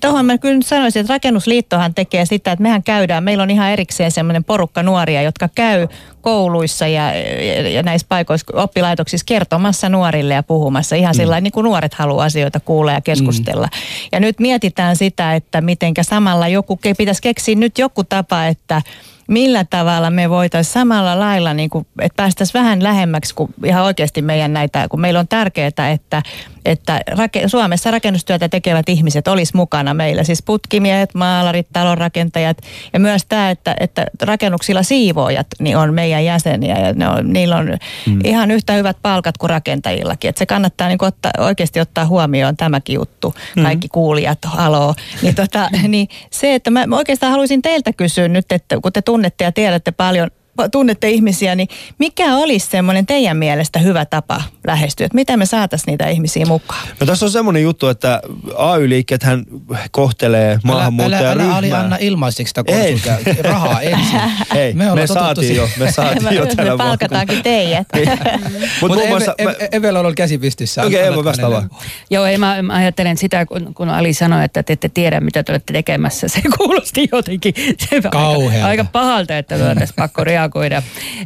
tuohon mä kyllä sanoisin, että rakennusliittohan tekee sitä, että mehän käydään, meillä on ihan erikseen semmoinen porukka nuoria, jotka käy kouluissa ja, ja, ja näissä paikoissa, oppilaitoksissa kertomassa nuorille ja puhumassa ihan sillä mm. niin kuin nuoret haluaa asioita kuulla ja keskustella. Mm. Ja nyt mietitään sitä, että mitenkä samalla joku, pitäisi keksiä nyt joku tapa, että millä tavalla me voitaisiin samalla lailla, niin kuin, että päästäisiin vähän lähemmäksi kuin ihan oikeasti meidän näitä, kun meillä on tärkeää, että, että rake, Suomessa rakennustyötä tekevät ihmiset olisi mukana meillä, siis putkimiehet, maalarit, talonrakentajat ja myös tämä, että, että rakennuksilla siivoojat niin on meidän jäseniä ja ne on, niillä on mm. ihan yhtä hyvät palkat kuin rakentajillakin, että se kannattaa niin ottaa, oikeasti ottaa huomioon tämäkin juttu, kaikki kuulijat, haloo. Niin, tota, (laughs) niin se, että mä mä oikeastaan haluaisin teiltä kysyä nyt, että kun te tunnette ja tiedätte paljon tunnette ihmisiä, niin mikä olisi semmoinen teidän mielestä hyvä tapa lähestyä? Että miten me saataisiin niitä ihmisiä mukaan?
No tässä on semmoinen juttu, että AY-liikkeet hän kohtelee
Älä, älä, älä,
maahanmuuttajaryhmää.
Ali anna ilmaiseksi sitä
Ei.
Rahaa (laughs) ensin.
Ei, me,
ollaan
me saatiin
siihen.
jo, me saatiin (laughs) jo
me
tänä vuonna.
palkataankin teidät. (laughs)
Mutta
Mutta
muun muassa...
Eve, Eve, Evellä on ollut käsi pystyssä.
Okei, vastaa
hänelle?
vaan.
Joo, ei, mä, mä ajattelen sitä, kun, kun Ali sanoi, että te ette tiedä, mitä te olette tekemässä. Se kuulosti jotenkin se aika, aika pahalta, että me oltaisiin pakko reagoida.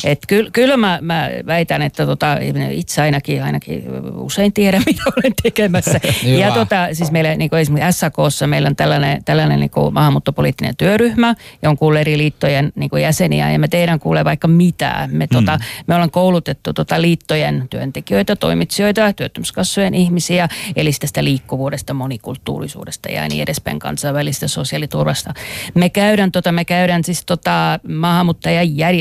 Et kyllä, kyllä mä, mä väitän, että tota, itse ainakin, ainakin usein tiedän, (laughs) mitä olen tekemässä. (laughs) Ja tota, siis meillä niin kuin esimerkiksi SAKssa meillä on tällainen, tällainen niin kuin maahanmuuttopoliittinen työryhmä, kuulee eri liittojen niin kuin jäseniä ja me teidän kuulee vaikka mitä. Me, tota, me ollaan koulutettu tota, liittojen työntekijöitä, toimitsijoita, työttömyyskassojen ihmisiä, eli tästä liikkuvuudesta, monikulttuurisuudesta ja niin edespäin kansainvälistä sosiaaliturvasta. Me käydään, tota, me käydään siis tota,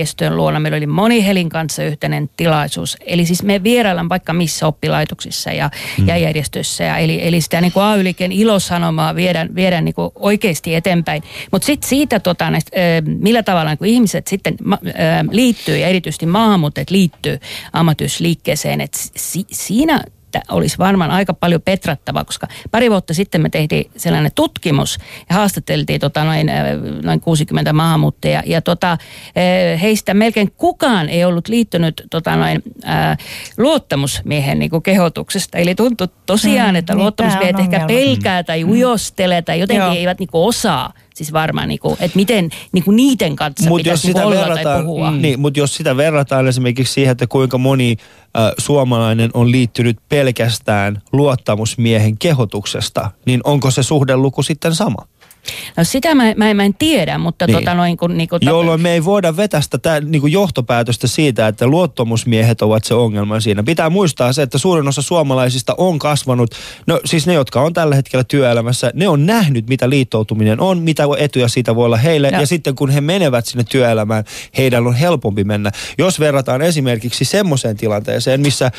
maahanmuuttajajärjestön luona. Meillä oli Monihelin kanssa yhteinen tilaisuus. Eli siis me vieraillaan vaikka missä oppilaitoksissa ja, mm. ja järjestöissä. Ja eli, eli sitä niin kuin AY-liikkeen ilosanomaa viedään, viedään niin kuin oikeasti eteenpäin. Mutta sitten siitä, tota, näistä, millä tavalla niin kuin ihmiset sitten liittyy ja erityisesti maahanmuuttajat liittyy ammatyysliikkeeseen. Et si, siinä että olisi varmaan aika paljon petrattavaa, koska pari vuotta sitten me tehtiin sellainen tutkimus ja haastateltiin tota noin, äh, noin 60 maahanmuuttajaa ja tota, äh, heistä melkein kukaan ei ollut liittynyt tota noin, äh, luottamusmiehen niin kehotuksesta. Eli tuntui tosiaan,
Mm,
että
niin,
luottamusmiehet ehkä pelkää tai ujostelee tai jotenkin
Joo.
eivät niin osaa siis varmaan, niin kuin, että miten niin kuin niiden kanssa
Mut
pitäisi niin olla tai puhua.
mm. niin, mutta jos sitä verrataan esimerkiksi siihen, että kuinka moni äh, suomalainen on liittynyt pelkästään luottamusmiehen kehotuksesta, niin onko se suhdeluku sitten sama?
No sitä mä, mä, mä en tiedä, mutta
Niin.
tota noin kun... Niin kuin,
Jolloin me ei voida vetä sitä tää, niin johtopäätöstä siitä, että luottamusmiehet ovat se ongelma siinä. Pitää muistaa se, että suurin osa suomalaisista on kasvanut, no siis ne, jotka on tällä hetkellä työelämässä, ne on nähnyt, mitä liittoutuminen on, mitä etuja siitä voi olla heille. Ja,
Ja-
sitten kun he menevät sinne työelämään, heidän on helpompi mennä. Jos verrataan esimerkiksi semmoiseen tilanteeseen, missä äh,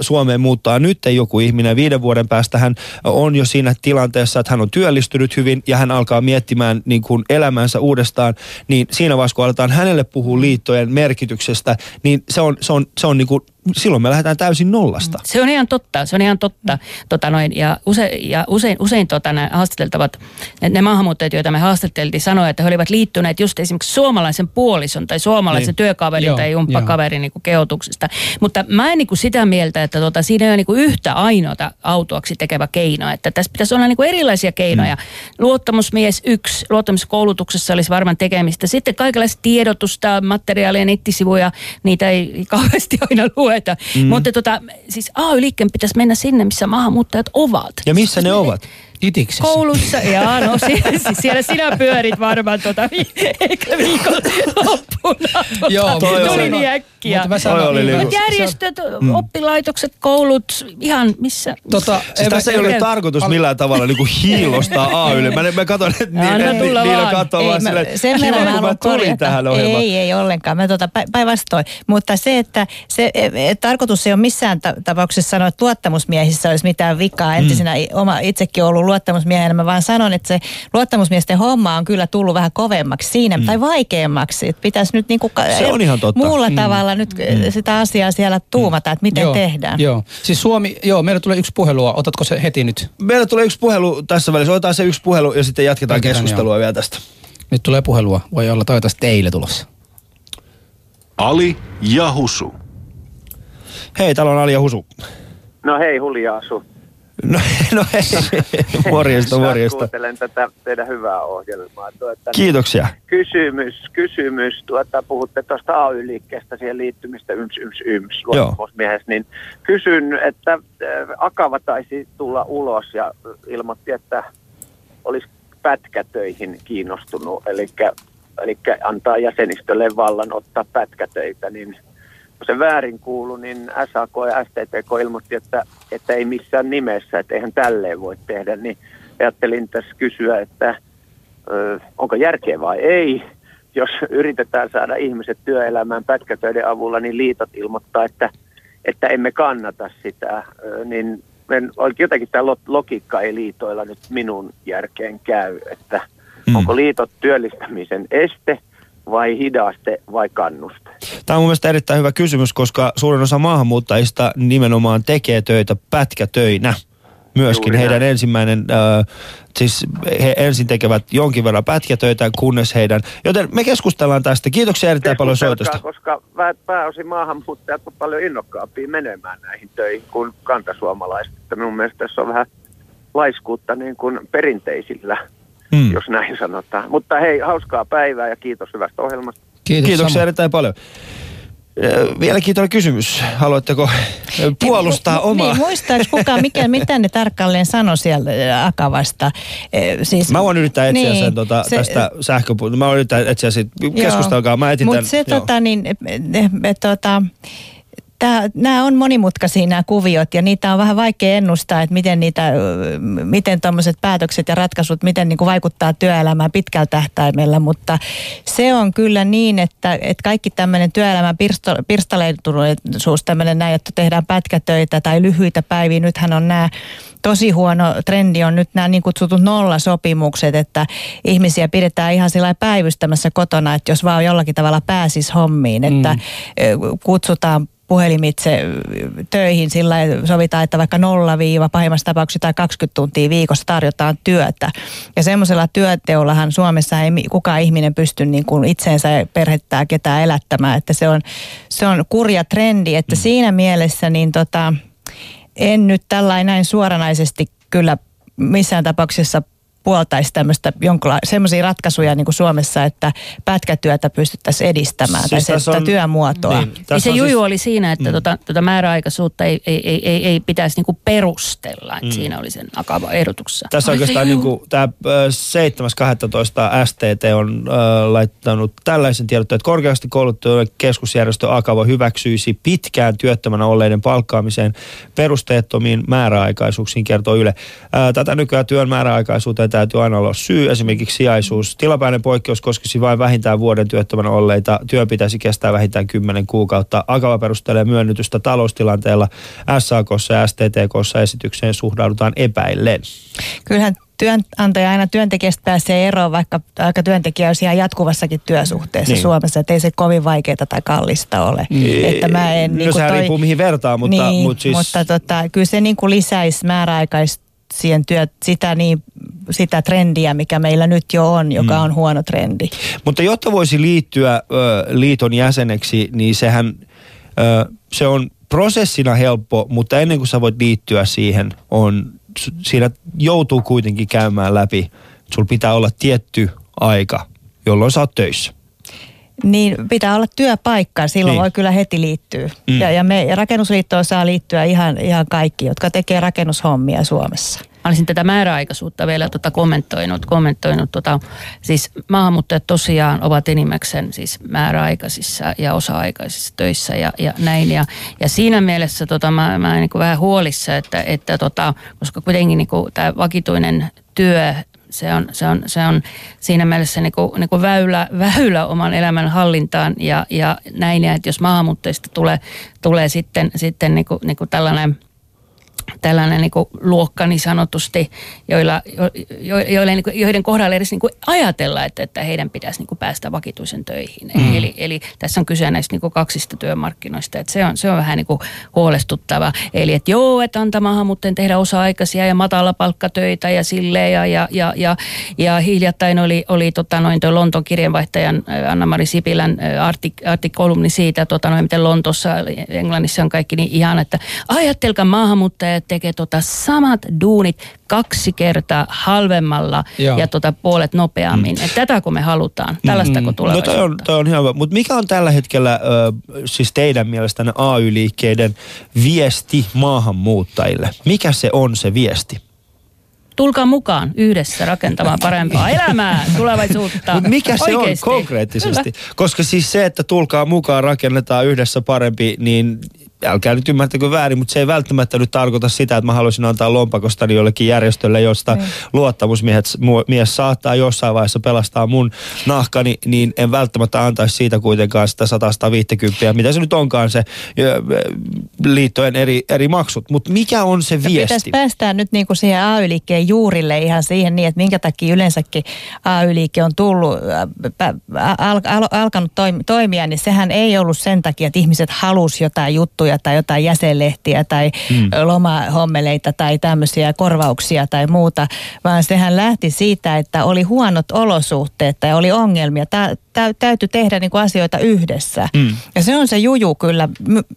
Suomeen muuttaa nyt joku ihminen, viiden vuoden päästä hän on jo siinä tilanteessa, että hän on työllistynyt hyvin ja hän alkaa miettimään niin kuin elämänsä uudestaan, niin siinä vaiheessa, kun aletaan hänelle puhua liittojen merkityksestä, niin se on, se on, se on niin kuin, silloin me lähdetään täysin nollasta.
Se on ihan totta, se on ihan totta. Tota noin, ja usein, ja usein, usein tota, nämä haastateltavat, ne, ne maahanmuuttajat, joita me haastateltiin, sanoivat, että he olivat liittyneet just esimerkiksi suomalaisen puolison tai suomalaisen
Niin.
työkaverin
Joo,
tai jumppakaverin niin kehotuksesta. Mutta mä en niin kuin sitä mieltä, että tota, siinä ei ole niin kuin yhtä ainoata autuaksi tekevä keino. Että tässä pitäisi olla niin kuin erilaisia keinoja. Mm. Luottamusmies yksi, luottamuskoulutuksessa olisi varmaan tekemistä. Sitten kaikenlaista tiedotusta, materiaalia, nettisivuja, niitä ei kauheasti aina lueta. Mm. Mutta tota, siis AY-liikkeen pitäisi mennä sinne, missä maahanmuuttajat ovat.
Ja missä ne ovat?
Itiksessä.
Koulussa, ja no siellä, (laughs) siis siellä sinä pyörit varmaan tota, vi- eikä viikon loppuna. Tota,
Joo,
Toi
tuli
oli-
niin
mä
Toi oli
sanon,
niinku-
järjestöt, oppilaitokset, koulut, ihan missä.
Tota,
Siis tässä ei ole tarkoitus millään tavalla niinku hiilostaa (laughs) AYlle. Mä, mä katson, että niin,
Anna
niin,
vaan.
katsoo
Ei,
vaan
mä-
silleen,
sen
kiva,
verran mä
kun mä
haluan
tulin
korjata.
tähän ohjelmaan.
Ei, ei ollenkaan. Mä tota, pä- päinvastoin. Mutta se, että se e, e, tarkoitus ei ole missään ta- tapauksessa sanoa, että luottamusmiehissä olisi mitään vikaa. Entisenä i- oma, itsekin ollut luottamusmiehenä. Mä vaan sanon, että se luottamusmiesten homma on kyllä tullut vähän kovemmaksi siinä, tai vaikeammaksi. Että pitäisi nyt niinku ka-
Se on ihan totta.
muulla tavalla nyt mm. sitä asiaa siellä tuumata, että miten
joo,
tehdään.
Joo. Siis Suomi, joo, meillä tulee yksi puhelua. Otatko se heti nyt?
Meillä tulee yksi puhelu tässä välissä. Otetaan se yksi puhelu ja sitten jatketaan
Jatketaan,
keskustelua vielä tästä.
Nyt tulee puhelua. Voi olla toivottavasti teille tulossa.
Ali ja Husu.
Hei, täällä on Ali ja Husu.
No hei, Hulja Asu.
No, (laughs) no hei, morjesta, morjesta.
Kuuntelen tätä teidän hyvää ohjelmaa. Tuota,
Kiitoksia.
Kysymys, kysymys. Tuota, puhutte tuosta AY-liikkeestä, siihen liittymistä yms, yms, yms,
Joo.
luottamusmiehestä, niin kysyn, että äh, Akava taisi tulla ulos ja ilmoitti, että olisi pätkätöihin kiinnostunut, eli, eli antaa jäsenistölle vallan ottaa pätkätöitä, niin kun se väärin kuulu, niin SAK ja STTK ilmoitti, että, että ei missään nimessä, että eihän tälleen voi tehdä, niin ajattelin tässä kysyä, että ö, onko järkeä vai ei. Jos yritetään saada ihmiset työelämään pätkätöiden avulla, niin liitot ilmoittaa, että, että emme kannata sitä, Ö, niin en, jotenkin tämä lo- logiikka ei liitoilla nyt minun järkeen käy, että
Mm.
mm. onko liitot työllistämisen este vai hidaste vai kannuste.
Tämä on mun mielestä erittäin hyvä kysymys, koska suurin osa maahanmuuttajista nimenomaan tekee töitä pätkätöinä. Myöskin
Juuri
heidän
näin.
ensimmäinen, äh, siis he ensin tekevät jonkin verran pätkätöitä, kunnes heidän, joten me keskustellaan tästä. Kiitoksia erittäin paljon soitosta.
Koska pää- pääosin maahanmuuttajat on paljon innokkaampia menemään näihin töihin kuin kantasuomalaiset. Että minun mielestä tässä on vähän laiskuutta niin kuin perinteisillä. Mm. jos näin sanotaan. Mutta hei, hauskaa päivää ja kiitos hyvästä ohjelmasta.
Kiitos.
Kiitoksia
sama.
erittäin paljon. Mielenkiintoinen kysymys. Haluatteko puolustaa
Niin,
omaa?
Niin, muistaako kukaan, mikä, mitä ne tarkalleen sanoi siellä Akavasta? Eh, Siis,
Mä voin yrittää etsiä
niin,
sen tota,
se-
tästä sähköpuolta. Mä voin yrittää etsiä siitä. Keskustelkaa, mä etsin
Mutta
tämän.
se
joo.
tota, niin, eh, nämä on monimutkaisia nämä kuviot ja niitä on vähän vaikea ennustaa, että miten niitä, miten tuommoiset päätökset ja ratkaisut, miten niin kuin vaikuttaa työelämään pitkällä tähtäimellä, mutta se on kyllä niin, että, että kaikki tämmöinen työelämän pirsto, pirstaleituneisuus, tämmöinen näin, että tehdään pätkätöitä tai lyhyitä päiviä, nythän on nämä tosi huono trendi on nyt nämä niin kutsutut nollasopimukset, että ihmisiä pidetään ihan sillä päivystämässä kotona, että jos vaan jollakin tavalla pääsis hommiin, että ö, kutsutaan puhelimitse töihin sillä sovitaan, että vaikka nolla viiva pahimmassa tapauksessa tai 20 tuntia viikossa tarjotaan työtä. Ja semmoisella työteollahan Suomessa ei kukaan ihminen pysty niin kuin itseensä perhettää ketään elättämään, että se on, se on kurja trendi, että mm. siinä mielessä niin tota, en nyt tällainen näin suoranaisesti kyllä missään tapauksessa puoltaisi tämmöistä semmoisia ratkaisuja niin kuin Suomessa, että pätkätyötä pystyttäisiin edistämään siis tai sitä on, työmuotoa. Niin,
niin se juju siis, oli siinä, että mm. tota, tota määräaikaisuutta ei, ei, ei, ei, ei pitäisi niin kuin perustella, että mm. siinä oli sen akava ehdotuksessa.
Tässä oikeastaan niin kuin, tämä 7.12. STT on äh, laittanut tällaisen tiedotteen, että korkeasti koulutettu keskusjärjestö Akava hyväksyisi pitkään työttömänä olleiden palkkaamiseen perusteettomiin määräaikaisuuksiin, kertoo Yle. Äh, tätä nykyään työn määräaikaisuuteen täytyy aina olla syy, esimerkiksi sijaisuus. Tilapäinen poikkeus koskisi vain vähintään vuoden työttömänä olleita. Työ pitäisi kestää vähintään 10 kuukautta. Akava perustelee myönnytystä taloustilanteella. SAKssa ja STTKssa esitykseen suhdaudutaan epäillen.
Kyllähän työnantaja aina työntekijästä pääsee eroon, vaikka aika työntekijä olisi ihan jatkuvassakin työsuhteessa niin. Suomessa, että ei se kovin vaikeaa tai kallista ole.
Niin. Että mä en, niin no sehän toi, riippuu mihin vertaa, mutta,
niin,
mutta, siis...
mutta tota, kyllä se niin kuin lisäisi määräaikaista siihen työ, sitä, niin, sitä trendiä, mikä meillä nyt jo on, joka mm. on huono trendi.
Mutta jotta voisi liittyä ö, liiton jäseneksi, niin sehän ö, se on prosessina helppo, mutta ennen kuin sä voit liittyä siihen, on, siinä joutuu kuitenkin käymään läpi. Sulla pitää olla tietty aika, jolloin sä oot töissä.
Niin pitää olla työpaikka, silloin niin. voi kyllä heti liittyä. Mm. Ja, ja me ja rakennusliittoon saa liittyä ihan, ihan kaikki, jotka tekee rakennushommia Suomessa.
Mä olisin tätä määräaikaisuutta vielä tota kommentoinut. kommentoinut tota, siis maahanmuuttajat tosiaan ovat enimmäkseen siis määräaikaisissa ja osa-aikaisissa töissä ja, ja näin. Ja, ja siinä mielessä tota, mä, mä niin vähän huolissa, että, että tota, koska kuitenkin niin tämä vakituinen työ se on, se on, se on siinä mielessä niin kuin, niin kuin väylä, väylä oman elämän hallintaan ja, ja näin. Ja että jos maahanmuuttajista tulee, tulee sitten, sitten niin kuin, niin kuin tällainen – tällainen niin kuin luokka niin sanotusti, joilla, jo, jo, joille, niin kuin, joiden kohdalla edes niin kuin ajatella, että, että heidän pitäisi niin kuin päästä vakituisen töihin. Mm. Eli, eli tässä on kyse näistä niin kuin kaksista työmarkkinoista, että se on, se on vähän niin kuin huolestuttava. Eli että joo, että antaa maahanmuuttajien tehdä osa-aikaisia ja matala palkkatöitä ja silleen ja, ja, ja, ja, ja hiljattain oli, oli tota noin tuo Lontoon kirjeenvaihtajan Anna-Mari Sipilän artik, artikkolumni siitä, tota noin, miten Lontossa, Englannissa on kaikki niin ihan, että ajattelkaa maahanmuuttajat tekee tota samat duunit kaksi kertaa halvemmalla Joo. ja tota puolet nopeammin. Mm. Et tätä kun me halutaan, tällaista mm. kun tulevaisuutta.
No toi on, toi on hyvä, mutta mikä on tällä hetkellä ö, siis teidän mielestänne AY-liikkeiden viesti maahanmuuttajille? Mikä se on se viesti?
tulkaa mukaan yhdessä rakentamaan parempaa (laughs) elämää, tulevaisuutta.
Mut mikä se Oikeesti. on konkreettisesti? Kyllä. Koska siis se, että tulkaa mukaan rakennetaan yhdessä parempi, niin älkää nyt ymmärtäkö väärin, mutta se ei välttämättä nyt tarkoita sitä, että mä haluaisin antaa lompakostani jollekin järjestölle, josta niin. luottamusmies mies saattaa jossain vaiheessa pelastaa mun nahkani, niin en välttämättä antaisi siitä kuitenkaan sitä 150, mitä se nyt onkaan se liittojen eri, eri maksut. Mutta mikä on se viesti? Pitäisi
päästään nyt niin kuin siihen AY-liikkeen juurille ihan siihen niin, että minkä takia yleensäkin AY-liike on tullut, al, al, alkanut toimia, niin sehän ei ollut sen takia, että ihmiset halusi jotain juttuja palveluja tai jotain jäsenlehtiä tai mm. lomahommeleita tai tämmöisiä korvauksia tai muuta, vaan sehän lähti siitä, että oli huonot olosuhteet tai oli ongelmia. Tää, tä, täytyy tehdä niin kuin asioita yhdessä. Mm. Ja se on se juju kyllä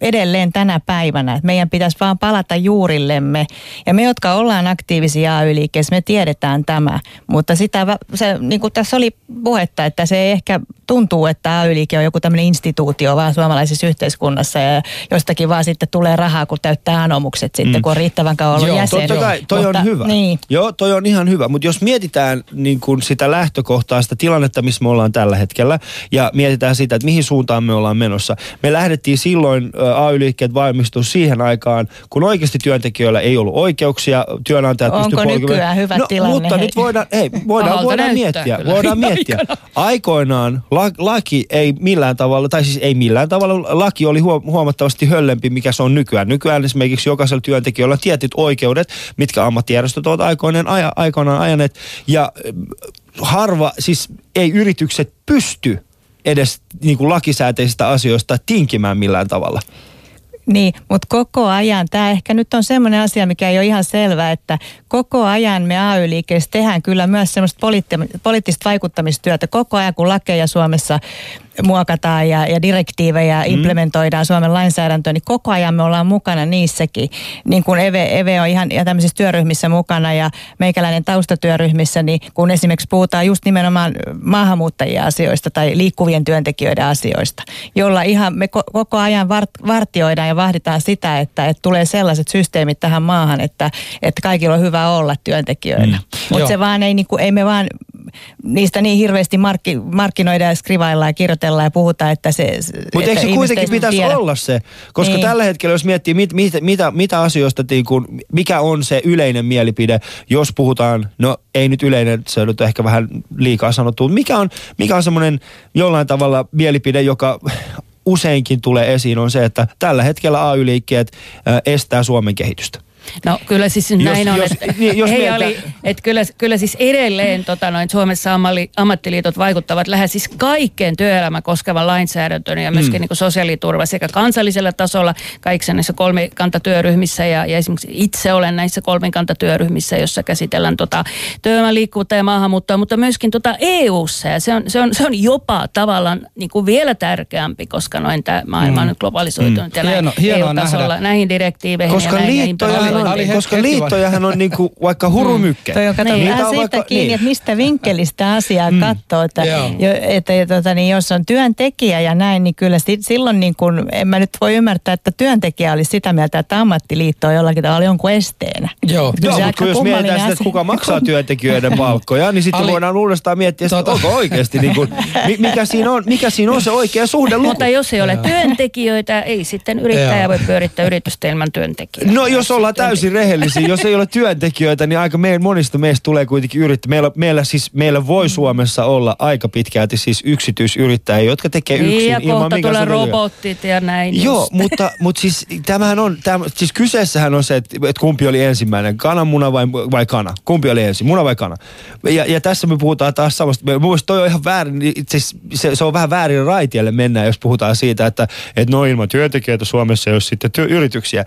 edelleen tänä päivänä, että meidän pitäisi vaan palata juurillemme. Ja me, jotka ollaan aktiivisia AY-liikkeessä, me tiedetään tämä. Mutta sitä, se, niin kuin tässä oli puhetta, että se ei ehkä tuntuu, että AY-liike on joku tämmöinen instituutio vaan suomalaisessa yhteiskunnassa ja jostakin vaan sitten tulee rahaa, kun täyttää anomukset sitten, mm. kun on riittävän kauan ollut Joo, jäsen.
Totta kai, toi Mutta, on hyvä. Niin. Joo, toi on ihan hyvä. Mutta jos mietitään niin kuin sitä lähtökohtaa, sitä tilannetta, missä me ollaan tällä hetkellä, ja mietitään sitä, että mihin suuntaan me ollaan menossa. Me lähdettiin silloin, AY-liikkeet valmistua siihen aikaan, kun oikeasti työntekijöillä ei ollut oikeuksia, työnantajat
Onko nykyään hyvä
no,
tilanne?
Mutta hei. nyt voidaan, ei, voidaan, voidaan miettiä. Kyllä. Voidaan miettiä. Aikoinaan la, laki ei millään tavalla, tai siis ei millään tavalla, laki oli huomattavasti höllempi, mikä se on nykyään. Nykyään esimerkiksi jokaisella työntekijällä on tietyt oikeudet, mitkä ammattijärjestöt ovat aikoinaan, aja, aikoinaan ajaneet. Ja harva, siis ei yritykset pysty edes niin kuin lakisääteisistä asioista tinkimään millään tavalla.
Niin, mutta koko ajan, tämä ehkä nyt on semmoinen asia, mikä ei ole ihan selvä, että koko ajan me AY-liikkeessä tehdään kyllä myös semmoista poliitti- poliittista vaikuttamistyötä. Koko ajan, kun lakeja Suomessa muokataan ja, ja direktiivejä mm. implementoidaan Suomen lainsäädäntöön, niin koko ajan me ollaan mukana niissäkin. Niin kuin Eve, Eve on ihan ja tämmöisissä työryhmissä mukana ja meikäläinen taustatyöryhmissä, niin kun esimerkiksi puhutaan just nimenomaan maahanmuuttajien asioista tai liikkuvien työntekijöiden asioista, jolla ihan me ko- koko ajan vart, vartioidaan ja vahditaan sitä, että, että tulee sellaiset systeemit tähän maahan, että, että kaikilla on hyvä olla työntekijöinä. Mm. Mutta se vaan ei, niin kuin, ei me vaan niistä niin hirveästi markki, markkinoida ja skrivailla ja kirjoitella ja puhuta, että se...
Mutta eikö se kuitenkin pitäisi
tiedä.
olla se? Koska
Niin.
tällä hetkellä, jos miettii, mit, mit, mitä, mitä asioista, niin kun, mikä on se yleinen mielipide, jos puhutaan, no ei nyt yleinen, se on nyt ehkä vähän liikaa sanottu, mutta mikä on, mikä on semmoinen jollain tavalla mielipide, joka useinkin tulee esiin, on se, että tällä hetkellä AY-liikkeet estää Suomen kehitystä.
No kyllä siis näin on,
jos-
että
niin, jos
oli, että kyllä, kyllä siis edelleen tota noin, Suomessa ammali, ammattiliitot vaikuttavat lähes siis kaikkeen työelämä koskevan lainsäädäntöön ja myöskin mm. niin sosiaaliturva sekä kansallisella tasolla kaikissa näissä kolmikantatyöryhmissä ja, ja esimerkiksi itse olen näissä kolmikantatyöryhmissä, jossa käsitellään tota työelämän liikkuvuutta ja maahanmuuttoa, mutta myöskin tota EU-ssa ja se on, se on, se on jopa tavallaan niin kuin vielä tärkeämpi, koska noin tämä maailma on nyt globalisoitunut mm. ja näin
Hieno-
EU-tasolla
nähdä.
näihin direktiiveihin
Koska
ja näin, ja
Ali hetki-
koska liittojahan on niinku vaikka hurumykke.
Toi on kato,
Niin.
on
siitä
vaikka-
kiinni,
niin.
että mistä vinkkelistä asiaa mm. katsoo. Että, jo, että ja tota, niin jos on työntekijä ja näin, niin kyllä silloin niin kun, en mä nyt voi ymmärtää, että työntekijä olisi sitä mieltä, että ammattiliitto on jollakin tavalla jonkun esteenä.
Joo.
Kyllä
Joo, mutta kun jos mietitään sitä, että kuka maksaa työntekijöiden (laughs) palkkoja, niin sitten
Ali-
voidaan uudestaan miettiä, että
Tota-
onko oikeasti, niin kuin, mikä, siinä on, mikä siinä on se oikea suhdeluku.
Mutta jos ei ole työntekijöitä, ei sitten yrittäjä voi pyörittää yritystä ilman työntekijöitä.
No jos ollaan täysin rehellisiä, jos ei ole työntekijöitä, niin aika meidän monista meistä tulee kuitenkin yrittää. Meillä, meillä, siis, meillä voi Suomessa olla aika pitkälti siis yksityisyrittäjiä, jotka tekee yksin
Niin, ja
ilman
kohta tulee robotit ja näin.
Joo,
just.
mutta, mutta siis tämähän on, täm, siis kyseessähän on se, että, että kumpi oli ensimmäinen, kananmuna vai, vai kana? Kumpi oli ensin, muna vai kana? Ja, ja tässä me puhutaan taas samasta, mun mielestä toi on ihan väärin, itse asiassa se, se on vähän väärin raitielle mennään, jos puhutaan siitä, että, että no ilman työntekijöitä Suomessa jos sitten työ, yrityksiä.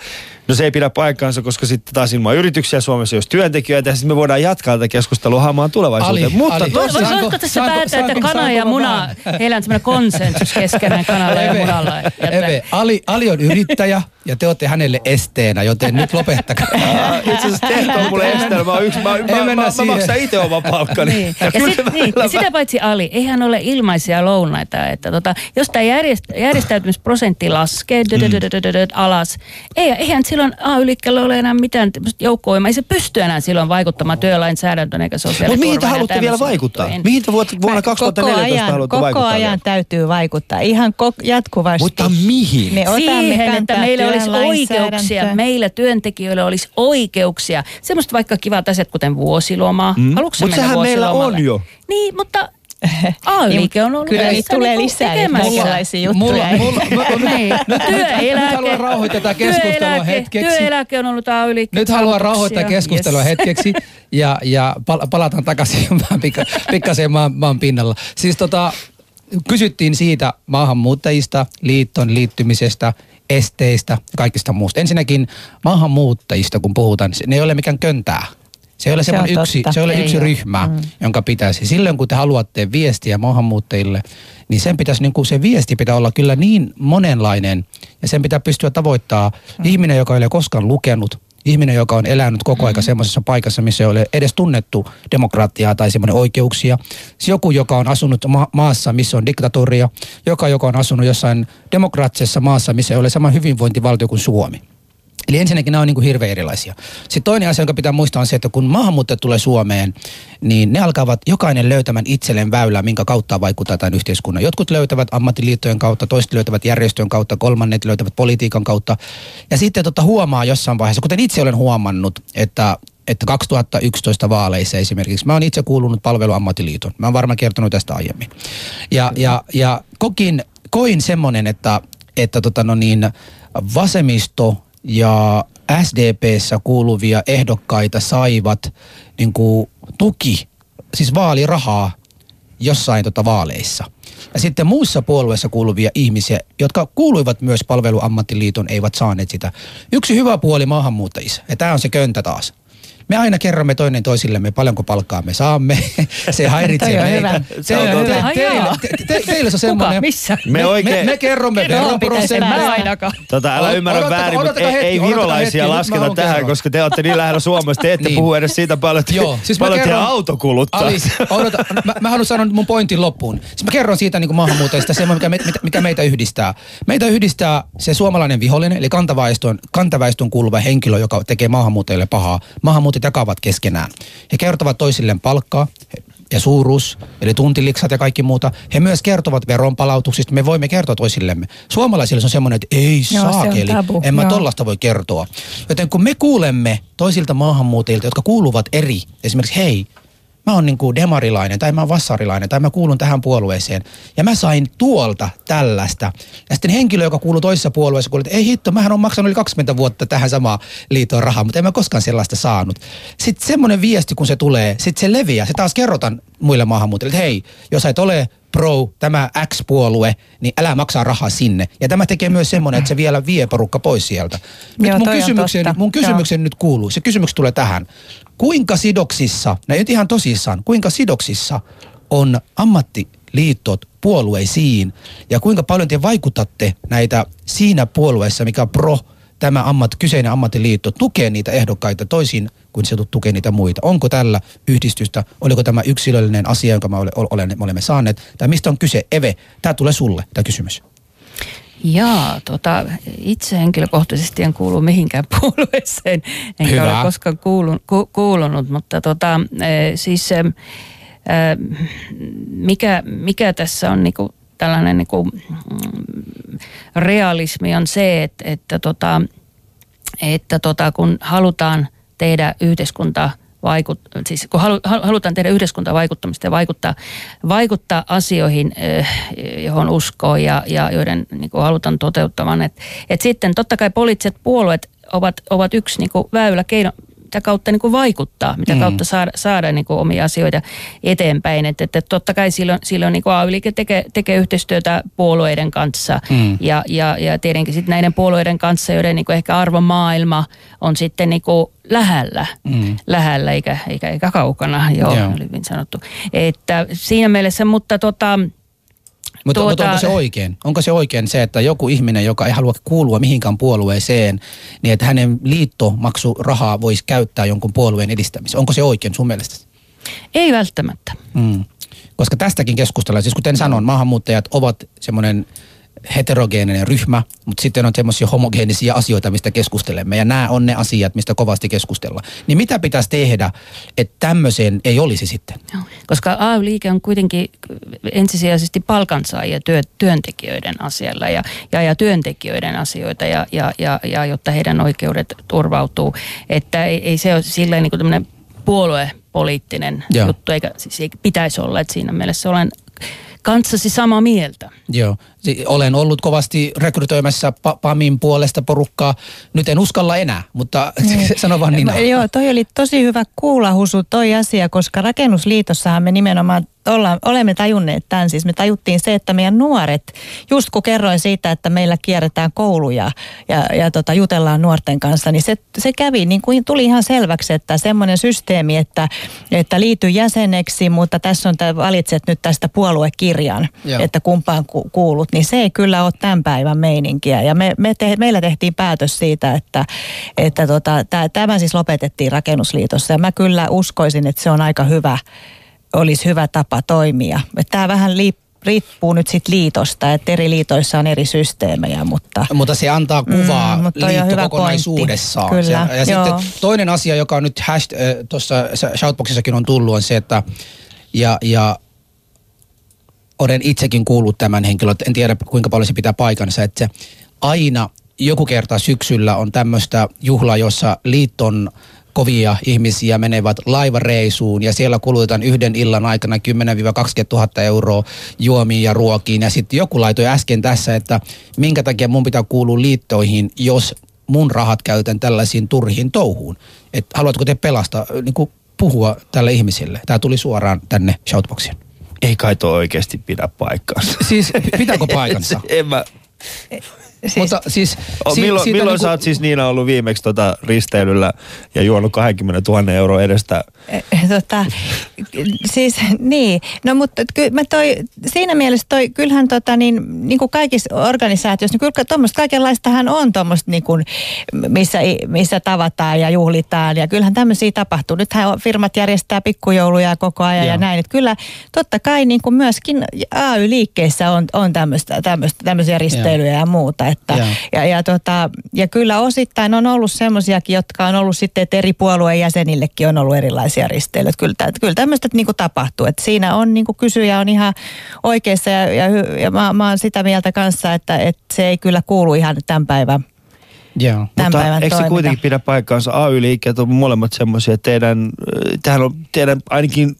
No se ei pidä paikkaansa, koska sitten taas ilman yrityksiä Suomessa jos työntekijöitä, ja sitten me voidaan jatkaa tätä keskustelua hamaan tulevaisuuteen.
Ali,
mutta
Ali. Saanko-
Voisiko tässä
saanko-
päättää, että
saanko-
kana ja
saanko mä
muna, heillä on semmoinen konsensus keskenään kanalla ja munalla. Ja
Eve, Ali, Ali on yrittäjä ja te olette hänelle esteenä, joten nyt lopettakaa. (laughs)
Aa, Itse asiassa te on mulle estellä. Mä, oon yksi, mä, mä, mä, mä, maksan itse oman palkkani.
Niin. Ja,
kyllä
sit, niin. ja sitä paitsi Ali, eihän ole ilmaisia lounaita. Että tota, jos tämä järjest, järjestäytymisprosentti laskee alas, ei, eihän silloin AY-liikkeellä ole enää mitään joukkovoimaa. Ei se pysty enää silloin vaikuttamaan työlainsäädäntöön eikä
Mutta
sosiaaliturvaan.
mihin te haluatte vielä vaikuttaa? Mihin te vuonna
Mä-
2014
koko ajan,
haluatte
koko
vaikuttaa?
ajan
vielä?
täytyy vaikuttaa, ihan ko- jatkuvasti.
Mutta mihin?
Me otamme
Siihen, että meillä olisi oikeuksia, meillä työntekijöillä olisi oikeuksia. Semmoista vaikka kivat asiat, kuten vuosiloma.
Mm.
Haluatko sä
Mut
mennä
sehän meillä on jo.
Niin, mutta AY-liike on ollut
Kyllä niitä tulee lisää kaikenlaisia juttuja.
Mulla, mulla, mulla, (laughs)
Niin.
nyt,
Työeläke.
nyt haluan rauhoittaa tätä keskustelua
Työeläke-
hetkeksi.
Työeläke on ollut AY-liikkeen
Nyt haluan rauhoittaa keskustelua
Yes.
hetkeksi ja, ja pal- palataan takaisin (laughs) pikka, pikkasen maan, maan pinnalla. Siis tota, kysyttiin siitä maahanmuuttajista, liitton liittymisestä, esteistä ja kaikista muusta. Ensinnäkin maahanmuuttajista, kun puhutaan, ne ei ole mikään köntää. Se ei ole,
Se on
yksi,
totta.
se ei ole
Ei
yksi
ole.
ryhmä, mm. jonka pitäisi. Silloin kun te haluatte viestiä maahanmuuttajille, niin sen pitäisi, niin kuin se viesti pitää olla kyllä niin monenlainen ja sen pitää pystyä tavoittaa mm. ihminen, joka ei ole koskaan lukenut, ihminen, joka on elänyt koko aika semmoisessa paikassa, missä ei ole edes tunnettu demokratiaa tai semmoinen oikeuksia. Se joku, joka on asunut ma- maassa, missä on diktatoria, joka, joka on asunut jossain demokraattisessa maassa, missä ei ole sama hyvinvointivaltio kuin Suomi. Eli ensinnäkin nämä on niin kuin hirveän erilaisia. Sitten toinen asia, jonka pitää muistaa on se, että kun maahanmuuttajat tulee Suomeen, niin ne alkavat jokainen löytämään itselleen väylää, minkä kautta vaikuttaa tämän yhteiskunnan. Jotkut löytävät ammattiliittojen kautta, toiset löytävät järjestöjen kautta, kolmannet löytävät politiikan kautta. Ja sitten tota huomaa jossain vaiheessa, kuten itse olen huomannut, että että 2011 vaaleissa esimerkiksi, mä oon itse kuulunut palveluammattiliiton. Mä oon varmaan kertonut tästä aiemmin. Ja, ja, ja kokin, koin semmonen, että, että tota no niin, vasemmisto ja SDPssä kuuluvia ehdokkaita saivat niin kuin tuki, siis vaalirahaa jossain tota vaaleissa. Ja sitten muissa puolueissa kuuluvia ihmisiä, jotka kuuluivat myös palveluammattiliiton, eivät saaneet sitä. Yksi hyvä puoli maahanmuuttajissa, ja tämä on se köntä taas. Me aina kerromme toinen toisillemme, paljonko palkkaa me saamme. (laughs) Se häiritsee meitä.
hyvä.
Se on
Teille,
totta.
te, teille, te, te, teille se on semmoinen...
Missä?
Me oikein-
me, me kerromme veroprosentteja.
Tota, älä ymmärrä väärin, mutta ei, ei virolaisia lasketa tähän, koska te olette niin lähellä Suomesta, te ette
Niin.
puhu edes siitä paljon,
siis
paljon
kerron-
teidän auto kuluttaa.
Alis, odota, mä, mä haluan sanoa mun pointin loppuun. Siis mä kerron siitä niin kuin maahanmuuttajista se, mikä, me, mikä, meitä yhdistää. Meitä yhdistää se suomalainen vihollinen, eli kantaväestön, kantaväestön kuuluva henkilö, joka tekee maahanmuuttajille pahaa. Maahanmuuttajat jakavat keskenään. He kertovat toisilleen palkkaa ja suuruus, eli tuntiliksat ja kaikki muuta. He myös kertovat veronpalautuksista. Me voimme kertoa toisillemme. Suomalaisille se on semmoinen, että ei
Joo,
saakeli,
tabu,
en mä
joo.
tollasta voi kertoa. Joten kun me kuulemme toisilta maahanmuuttajilta, jotka kuuluvat eri, esimerkiksi hei, mä oon niinku demarilainen tai mä oon vassarilainen tai mä kuulun tähän puolueeseen. Ja mä sain tuolta tällaista. Ja sitten henkilö, joka kuuluu toisessa puolueessa, kuuli, että ei hitto, mähän on maksanut yli 20 vuotta tähän samaan liitoon rahaa, mutta en mä koskaan sellaista saanut. Sitten semmoinen viesti, kun se tulee, sitten se leviää. Se taas kerrotaan muille maahanmuuttajille, että hei, jos sä et ole pro, tämä X-puolue, niin älä maksaa rahaa sinne. Ja tämä tekee myös semmoinen, että se vielä vie porukka pois sieltä. Nyt
Joo,
mun kysymykseni, mun kysymykseni nyt kuuluu, se kysymys tulee tähän. Kuinka sidoksissa, näin nyt ihan tosissaan, kuinka sidoksissa on ammattiliitot puolueisiin ja kuinka paljon te vaikutatte näitä siinä puolueessa, mikä pro tämä ammat, kyseinen ammattiliitto tukee niitä ehdokkaita toisin kuin se tukee niitä muita. Onko tällä yhdistystä, oliko tämä yksilöllinen asia, jonka me, me olemme saaneet, tai mistä on kyse? Eve, tämä tulee sulle, tämä kysymys.
Jaa, tota, itse henkilökohtaisesti en kuulu mihinkään (laughs) puolueeseen, enkä
Hyvä.
ole koskaan kuulun, ku, kuulunut, mutta tota, e, siis e, mikä, mikä tässä on niinku tällainen niinku, mm, realismi on se, että, että, tota, että tota, kun halutaan tehdä yhteiskuntaa vaikut, siis kun halu, hal- halutaan tehdä yhteiskuntaa vaikuttamista ja vaikuttaa, vaikuttaa asioihin, eh, johon uskoo ja, ja joiden niin kuin halutaan toteuttavan. Et, et sitten totta kai poliittiset puolueet ovat, ovat yksi niin kuin väylä keino, mitä kautta niin kuin vaikuttaa, mitä
Mm.
kautta saada, saada niin kuin omia asioita eteenpäin. Että et, et totta kai silloin, silloin niin AY-liike tekee, tekee yhteistyötä puolueiden kanssa
Mm.
ja, ja, ja tietenkin sitten näiden puolueiden kanssa, joiden niin kuin ehkä arvomaailma on sitten niin kuin lähellä,
Mm.
lähellä eikä, eikä, eikä kaukana, joo,
Joo.
hyvin sanottu. Että siinä mielessä, mutta tota,
Mutta,
Tuota-
mutta onko se oikein? Onko se oikein se, että joku ihminen, joka ei halua kuulua mihinkään puolueeseen, niin että hänen liittomaksurahaa voisi käyttää jonkun puolueen edistämiseen? Onko se oikein sun mielestä?
ei välttämättä.
Mm. Koska tästäkin keskustellaan. Siis kuten sanon, maahanmuuttajat ovat semmoinen heterogeeninen ryhmä, mutta sitten on semmoisia homogeenisia asioita, mistä keskustelemme. Ja nämä on ne asiat, mistä kovasti keskustellaan. Niin mitä pitäisi tehdä, että tämmöiseen ei olisi sitten?
Koska AY-liike on kuitenkin ensisijaisesti palkansaajia työ, työntekijöiden asialla ja, ja, ja työntekijöiden asioita ja, ja, ja, ja jotta heidän oikeudet turvautuu. Että ei, ei se ole silleen niin kuin puoluepoliittinen
Joo.
juttu, eikä siis ei pitäisi olla, että siinä mielessä olen kanssasi samaa mieltä.
Joo. Si- Olen ollut kovasti rekrytoimassa pa- PAMin puolesta porukkaa. Nyt en uskalla enää, mutta (laughs) sano vaan niin.
Mä- Joo, toi oli tosi hyvä kuulla Husu toi asia, koska rakennusliitossahan me nimenomaan olla, olemme tajunneet tämän. Siis me tajuttiin se, että meidän nuoret, just kun kerroin siitä, että meillä kierretään kouluja ja, ja tota, jutellaan nuorten kanssa, niin se, se kävi niin kuin tuli ihan selväksi, että semmoinen systeemi, että, että liity jäseneksi, mutta tässä on, valitset nyt tästä puoluekirjan,
Joo.
että kumpaan ku, kuulut, niin se ei kyllä ole tämän päivän meininkiä. Ja me, me te, meillä tehtiin päätös siitä, että, että tota, tämä siis lopetettiin rakennusliitossa. Ja mä kyllä uskoisin, että se on aika hyvä, olisi hyvä tapa toimia. Tämä vähän liippuu riippuu nyt sit liitosta, että eri liitoissa on eri systeemejä, mutta
Mutta se antaa kuvaa
Mm,
mm,
mutta toi on
liitto
hyvä
kokonaisuudessaan.
pointti. Kyllä,
Se- ja
joo.
sitten toinen asia, joka on nyt äh, tuossa shoutboxissakin on tullut, on se, että ja, ja olen itsekin kuullut tämän henkilön, en tiedä kuinka paljon se pitää paikansa, että se aina joku kerta syksyllä on tämmöistä juhlaa, jossa liiton kovia ihmisiä menevät laivareisuun ja siellä kulutetaan yhden illan aikana 10-20 000 euroa juomiin ja ruokiin. Ja sitten joku laitoi äsken tässä, että minkä takia mun pitää kuulua liittoihin, jos mun rahat käytän tällaisiin turhiin touhuun. Et haluatko te pelastaa, niin puhua tälle ihmisille? Tämä tuli suoraan tänne shoutboxiin.
Ei kai toi oikeasti pidä paikkaansa.
Siis pitääkö paikansa? (laughs)
en mä,
Siis,
Mutta siis...
O,
si-
milloin, milloin
niinku-
sä oot siis Niina ollut viimeksi tota risteilyllä ja juonut 20 000 euroa edestä?
Eh, tota, siis niin, no mutta ky, mä toi, siinä mielessä toi, kyllähän tota niin, niin kuin kaikissa organisaatioissa, niin kyllä tuommoista kaikenlaistahan on tuommoista niin kuin, missä, missä tavataan ja juhlitaan ja kyllähän tämmöisiä tapahtuu. Nythän firmat järjestää pikkujouluja koko ajan
Joo.
ja näin, että kyllä totta kai niin kuin myöskin AY-liikkeissä on, on tämmöistä, tämmöistä, tämmöisiä risteilyjä ja muuta, että
Joo.
ja, ja, tota, ja kyllä osittain on ollut semmoisiakin, jotka on ollut sitten, että eri puolueen jäsenillekin on ollut erilaisia risteilyjä. Kyllä, kyllä tämmöistä niinku tapahtuu. Että siinä on niinku kysyjä on ihan oikeassa ja, ja, ja mä, mä oon sitä mieltä kanssa, että, että se ei kyllä kuulu ihan tämän päivän,
Joo.
tämän
Mutta eikö se
toiminta.
kuitenkin pidä paikkaansa? AY-liikkeet on molemmat semmoisia, että teidän, äh, tähän on, teidän ainakin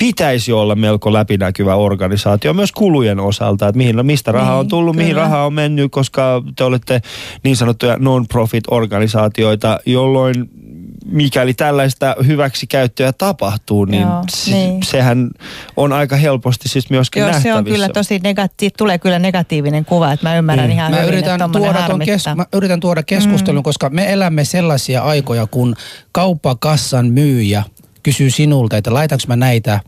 pitäisi olla melko läpinäkyvä organisaatio myös kulujen osalta, että mihin, mistä raha on
Niin,
tullut, mihin
kyllä.
raha on mennyt, koska te olette niin sanottuja non-profit-organisaatioita, jolloin mikäli tällaista hyväksikäyttöä tapahtuu, niin,
Joo,
se,
niin.
sehän on aika helposti siis myöskin
Joo, se
nähtävissä.
on kyllä tosi negati- tulee kyllä negatiivinen kuva, että mä ymmärrän
Mm.
ihan
Mä
hyvin,
yritän,
että
tuoda ton kes, mä yritän tuoda keskustelun, mm. koska me elämme sellaisia aikoja, kun kauppakassan myyjä kysyy sinulta, että laitanko mä näitä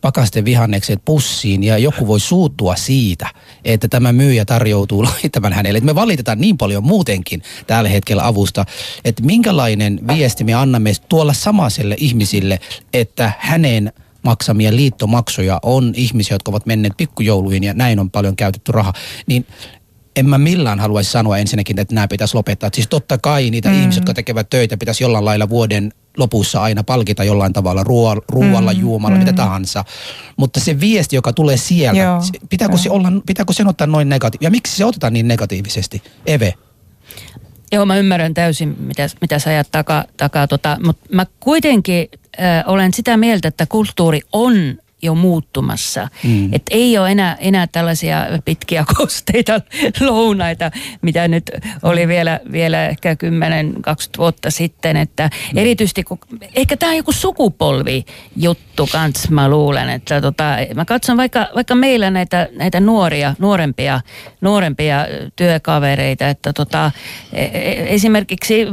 pakasten vihannekset pussiin ja joku voi suuttua siitä, että tämä myyjä tarjoutuu (laughs) laittamaan hänelle. Et me valitetaan niin paljon muutenkin tällä hetkellä avusta, että minkälainen viesti me annamme tuolla samaiselle ihmisille, että hänen maksamia liittomaksuja on ihmisiä, jotka ovat menneet pikkujouluihin ja näin on paljon käytetty raha, niin en mä millään haluaisi sanoa ensinnäkin, että nämä pitäisi lopettaa. Et Siis totta kai niitä mm. ihmisiä, jotka tekevät töitä, pitäisi jollain lailla vuoden lopussa aina palkita jollain tavalla ruoa, ruoalla, mm. juomalla, mm. mitä tahansa. Mutta se viesti, joka tulee sieltä,
Joo,
se- pitääkö, se olla, pitääkö sen ottaa noin negatiivisesti? Ja miksi se otetaan niin negatiivisesti? Eve?
Joo, mä ymmärrän täysin, mitä, mitä sä ajat takaa, takaa tota, mutta mä kuitenkin äh, olen sitä mieltä, että kulttuuri on jo muuttumassa. Mm. Että ei ole enää, enää tällaisia pitkiä (laughs) kosteita lounaita, mitä nyt oli vielä, vielä ehkä 10-20 vuotta sitten. Että erityisesti, kun, ehkä tämä on joku sukupolvi juttu kans, mä luulen. Että tota, mä katson vaikka, vaikka meillä näitä, näitä nuoria, nuorempia, nuorempia työkavereita, että tota, e- e- esimerkiksi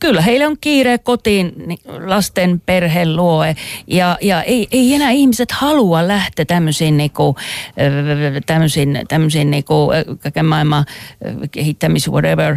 kyllä heillä on kiire kotiin niin lasten perheen luo ja, ja ei, ei enää ihmiset halua lähteä tämmöisiin, niinku, tämmöisiin, tämmöisiin niinku, kaiken maailman kehittämis whatever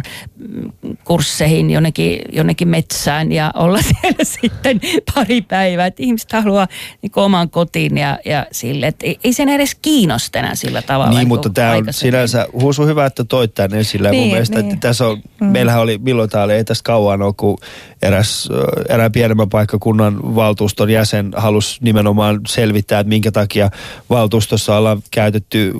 kursseihin jonnekin, jonnekin metsään ja olla (laughs) siellä sitten pari päivää. Et ihmiset haluaa niinku oman kotiin ja, ja sille, että ei, ei sen edes kiinnosta enää sillä tavalla.
Niin, mutta
kuin
tämä on sinänsä, Huusu, hyvä, että toit tämän esille. Niin, mun mielestä,
niin.
että tässä on, mm. meillähän oli, milloin tämä oli, ei tästä kauan ole, kun eräs, erään pienemmän paikkakunnan valtuuston jäsen halusi nimenomaan selvittää, että minkä takia valtuustossa ollaan käytetty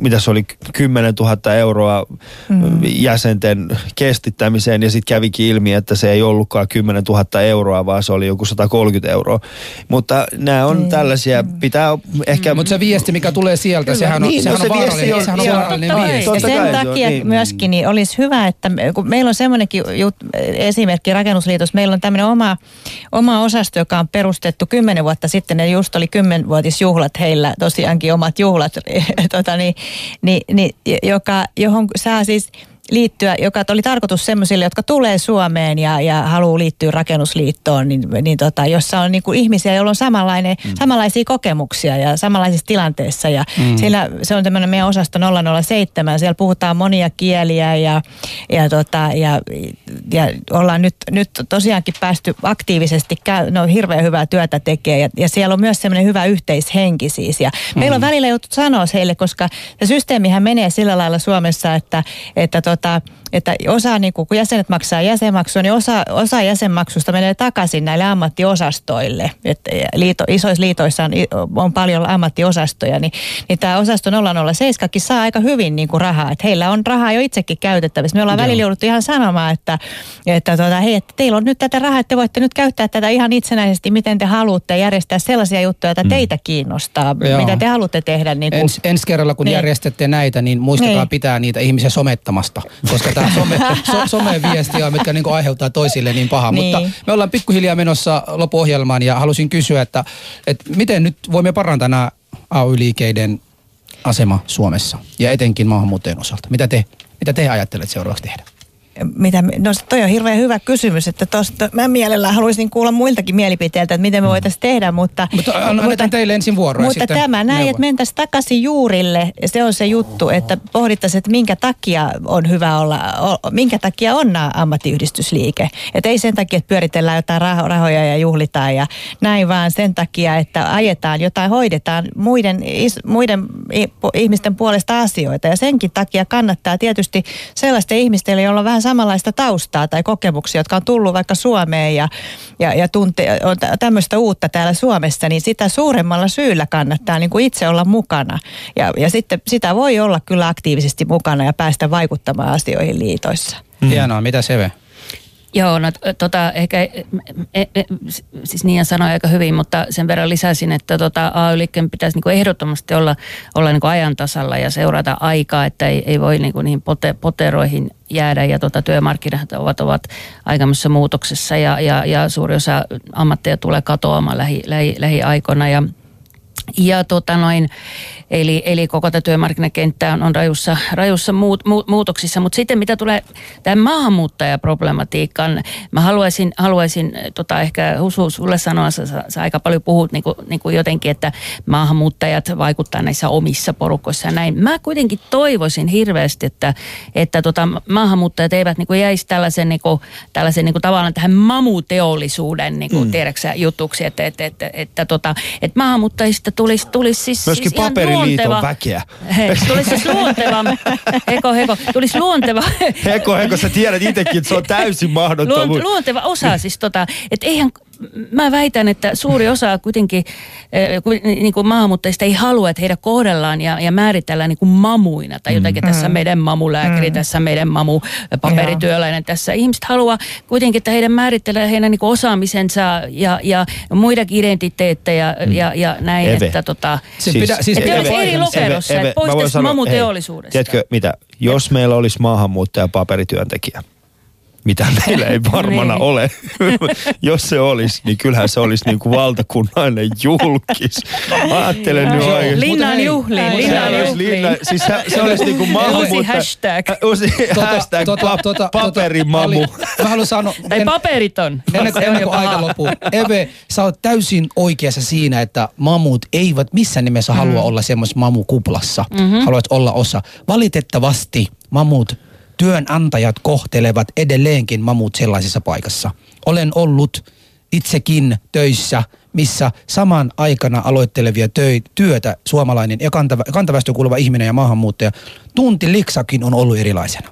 mitä se oli, 10 000 euroa mm. jäsenten kestittämiseen ja sitten kävikin ilmi, että se ei ollutkaan 10 000 euroa, vaan se oli joku 130 euroa. Mutta nämä on tällaisia, pitää ehkä...
Mutta se viesti, mikä tulee sieltä,
Kyllä.
sehän on,
Niin,
sehän
no
on
se viesti
vaarallinen,
on-
sehän on
joo,
vaarallinen
totta
viesti.
Totta
ja sen
kai,
takia
niin.
myöskin niin olisi hyvä, että me- kun meillä on semmoinenkin jut, esimerkki Rakennusliitossa, meillä on tämmöinen oma, oma osasto, joka on perustettu kymmenen vuotta sitten, ja just oli kymmenvuotisjuhlat heillä, tosiaankin omat juhlat, (laughs) tota, niin, niin, niin, joka, johon saa siis liittyä, joka oli tarkoitus semmoisille, jotka tulee Suomeen ja, ja haluaa liittyä rakennusliittoon, niin, niin tota, jossa on niin kuin ihmisiä, joilla on samanlainen, mm. samanlaisia kokemuksia ja samanlaisissa tilanteissa. Ja mm. siellä se on tämmöinen meidän osasto 007, siellä puhutaan monia kieliä ja, ja, tota, ja, ja ollaan nyt, nyt tosiaankin päästy aktiivisesti, käy, no hirveän hyvää työtä tekee ja, ja siellä on myös semmoinen hyvä yhteishenki siis. Ja mm. meillä on välillä joutu sanoa heille, koska se systeemihän menee sillä lailla Suomessa, että, että tota, että osa, niin kun jäsenet maksaa jäsenmaksua, niin osa, osa jäsenmaksusta menee takaisin näille ammattiosastoille. Et liito, isoissa liitoissa on, on paljon ammattiosastoja, niin, niin tämä osasto 007 saa aika hyvin niin kuin rahaa. Et heillä on rahaa jo itsekin käytettävissä. Me ollaan välillä jouduttu ihan sanomaan, että, että tota, hei, että teillä on nyt tätä rahaa, että te voitte nyt käyttää tätä ihan itsenäisesti, miten te haluatte järjestää sellaisia juttuja, joita teitä kiinnostaa,
Joo.
mitä te haluatte tehdä. Niin kuin,
Ens, ensi kerralla, kun
Niin.
järjestätte näitä, niin muistakaa
Niin.
pitää niitä ihmisiä somettamasta. Koska some, so, someviestiä, mitkä niin aiheuttaa toisille niin pahaa.
Niin.
Mutta me ollaan pikkuhiljaa menossa lopuohjelmaan ja halusin kysyä, että, että miten nyt voimme parantaa nämä AY-liikeiden asema Suomessa ja etenkin maahanmuuttajien osalta. Mitä te, mitä te ajattelette seuraavaksi tehdä?
Mitä, no toi on hirveän hyvä kysymys, että tosta, mä mielellään haluaisin kuulla muiltakin mielipiteiltä, että miten me voitaisiin tehdä, mutta...
Mutta annetaan mutta, teille ensin vuoroa.
Mutta tämä näin, että mentäisiin takaisin juurille, se on se juttu, että pohdittaisiin, että minkä takia on hyvä olla, minkä takia on ammattiyhdistysliike. Että ei sen takia, että pyöritellään jotain raho- rahoja ja juhlitaan ja näin, vaan sen takia, että ajetaan jotain, hoidetaan muiden, muiden ihmisten puolesta asioita. Ja senkin takia kannattaa tietysti sellaisten ihmisten, joilla on vähän samanlaista taustaa tai kokemuksia, jotka on tullut vaikka Suomeen ja, ja, ja tunte, on tämmöistä uutta täällä Suomessa, niin sitä suuremmalla syyllä kannattaa niin kuin itse olla mukana. Ja, ja sitten sitä voi olla kyllä aktiivisesti mukana ja päästä vaikuttamaan asioihin liitoissa.
Mm. Hienoa, mitä se
Joo, no tota, ehkä, e, e, e, siis Niia sanoi aika hyvin, mutta sen verran lisäsin, että tota, AY-liikkeen pitäisi niinku ehdottomasti olla, olla niinku ajan tasalla ja seurata aikaa, että ei, ei voi niinku niihin pote, poteroihin jäädä. Ja tota, työmarkkinat ovat, ovat aikamoisessa muutoksessa ja, ja, ja suuri osa ammatteja tulee katoamaan lähi, lähi, ja ja tota noin, eli, eli koko tämä työmarkkinakenttä on, on rajussa, rajussa muut, muut, muutoksissa. Mutta sitten mitä tulee tähän maahanmuuttajaproblematiikkaan, mä haluaisin, haluaisin tota ehkä Husu sulle sanoa, sä, sä aika paljon puhut niin kuin, niin kuin jotenkin, että maahanmuuttajat vaikuttaa näissä omissa porukoissa ja näin. Mä kuitenkin toivoisin hirveästi, että, että tota, maahanmuuttajat eivät niin kuin jäisi tällaisen, niin kuin, tällaisen niin kuin tavallaan tähän mamuteollisuuden niin kuin, mm. tiedäksä, jutuksi, että, että, että, että, että, tota, että maahanmuuttajista tulisi, tulisi siis,
Myöskin
siis
paperiliiton väkeä.
He, tulisi siis luonteva, heko heko, tulisi luonteva.
Heko heko, sä tiedät itsekin, että se on täysin mahdoton.
Luonteva osa siis tota, että eihän mä väitän, että suuri osa kuitenkin eh, niin kuin maahanmuuttajista ei halua, että heidän kohdellaan ja, ja määritellään niin kuin mamuina tai jotenkin mm. tässä meidän mamulääkäri, mm. tässä meidän mamu paperityöläinen. Tässä ihmiset haluaa kuitenkin, että heidän määrittelee heidän niin kuin osaamisensa ja, ja muidakin identiteettejä mm. ja, ja näin.
Eve.
Että, tota,
siis, että
siis että olisi eri lokerossa, että poistaisi mamuteollisuudesta.
Tiedätkö mitä, jos meillä olisi maahanmuuttaja paperityöntekijä, mitä (laughs) meillä ei varmana niin. ole. (laughs) Jos se olisi, niin kyllähän se olisi niin kuin valtakunnallinen julkis. Ajattelen nyt oikein.
Linnan juhliin, linnan juhliin. Linna,
siis se, se olisi niin kuin maahanmuutta.
Uusi hashtag.
Uusi tota, hashtag tota, pa, tota, paperimamu.
Tota, mä haluan sanoa.
En, paperiton.
Ennen, kuin, ennen kuin aika loppuu. (laughs) Eve, sä oot täysin oikeassa siinä, että mamut eivät missään nimessä mm. halua olla semmoisessa mamukuplassa. Mm-hmm. Haluat olla osa. Valitettavasti mamut työnantajat kohtelevat edelleenkin mamut sellaisessa paikassa. Olen ollut itsekin töissä, missä saman aikana aloittelevia töi, työtä suomalainen ja kantaväestö kuuluva ihminen ja maahanmuuttaja, tunti liksakin on ollut erilaisena.